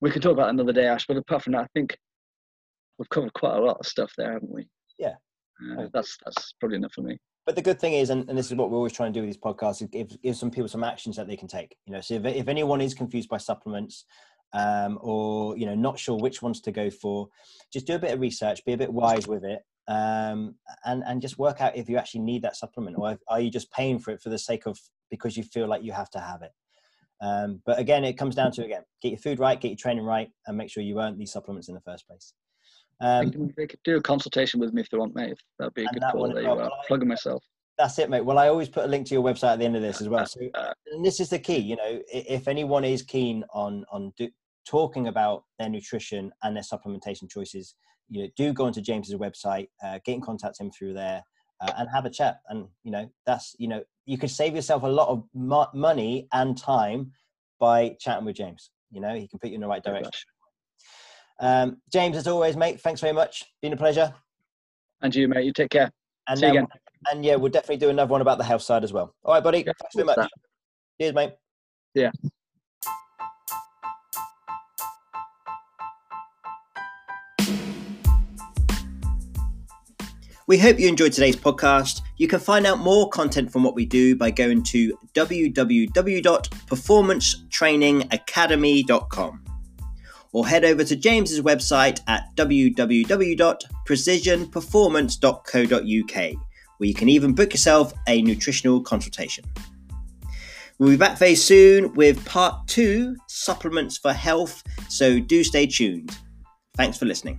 we could talk about another day, Ash. But apart from that, I think we've covered quite a lot of stuff there, haven't we? Yeah. Uh, that's that's probably enough for me. But the good thing is, and, and this is what we're always trying to do with these podcasts, is give, give some people some actions that they can take. You know, so if, if anyone is confused by supplements, um, or you know not sure which ones to go for, just do a bit of research, be a bit wise with it, um, and and just work out if you actually need that supplement, or if, are you just paying for it for the sake of because you feel like you have to have it. Um, but again, it comes down to again, get your food right, get your training right, and make sure you earn these supplements in the first place. Um, they, could, do a consultation with me if they want, mate. That'd be a good call. There you are. Plugging myself. That's it, mate. Well, I always put a link to your website at the end of this as well. So, and this is the key. You know, if anyone is keen on on do, talking about their nutrition and their supplementation choices, you know, do go onto James's website, uh, get in contact with him through there, uh, and have a chat. And you know, that's you know, you could save yourself a lot of mo- money and time by chatting with James. You know, he can put you in the right direction. Um, James, as always, mate, thanks very much. Been a pleasure. And you, mate. You take care. And See you again. And yeah, we'll definitely do another one about the health side as well. All right, buddy. Yeah, thanks very much. That. Cheers, mate. Yeah. We hope you enjoyed today's podcast. You can find out more content from what we do by going to www.performancetrainingacademy.com or head over to James's website at www.precisionperformance.co.uk where you can even book yourself a nutritional consultation. We'll be back very soon with part two supplements for health, so do stay tuned. Thanks for listening.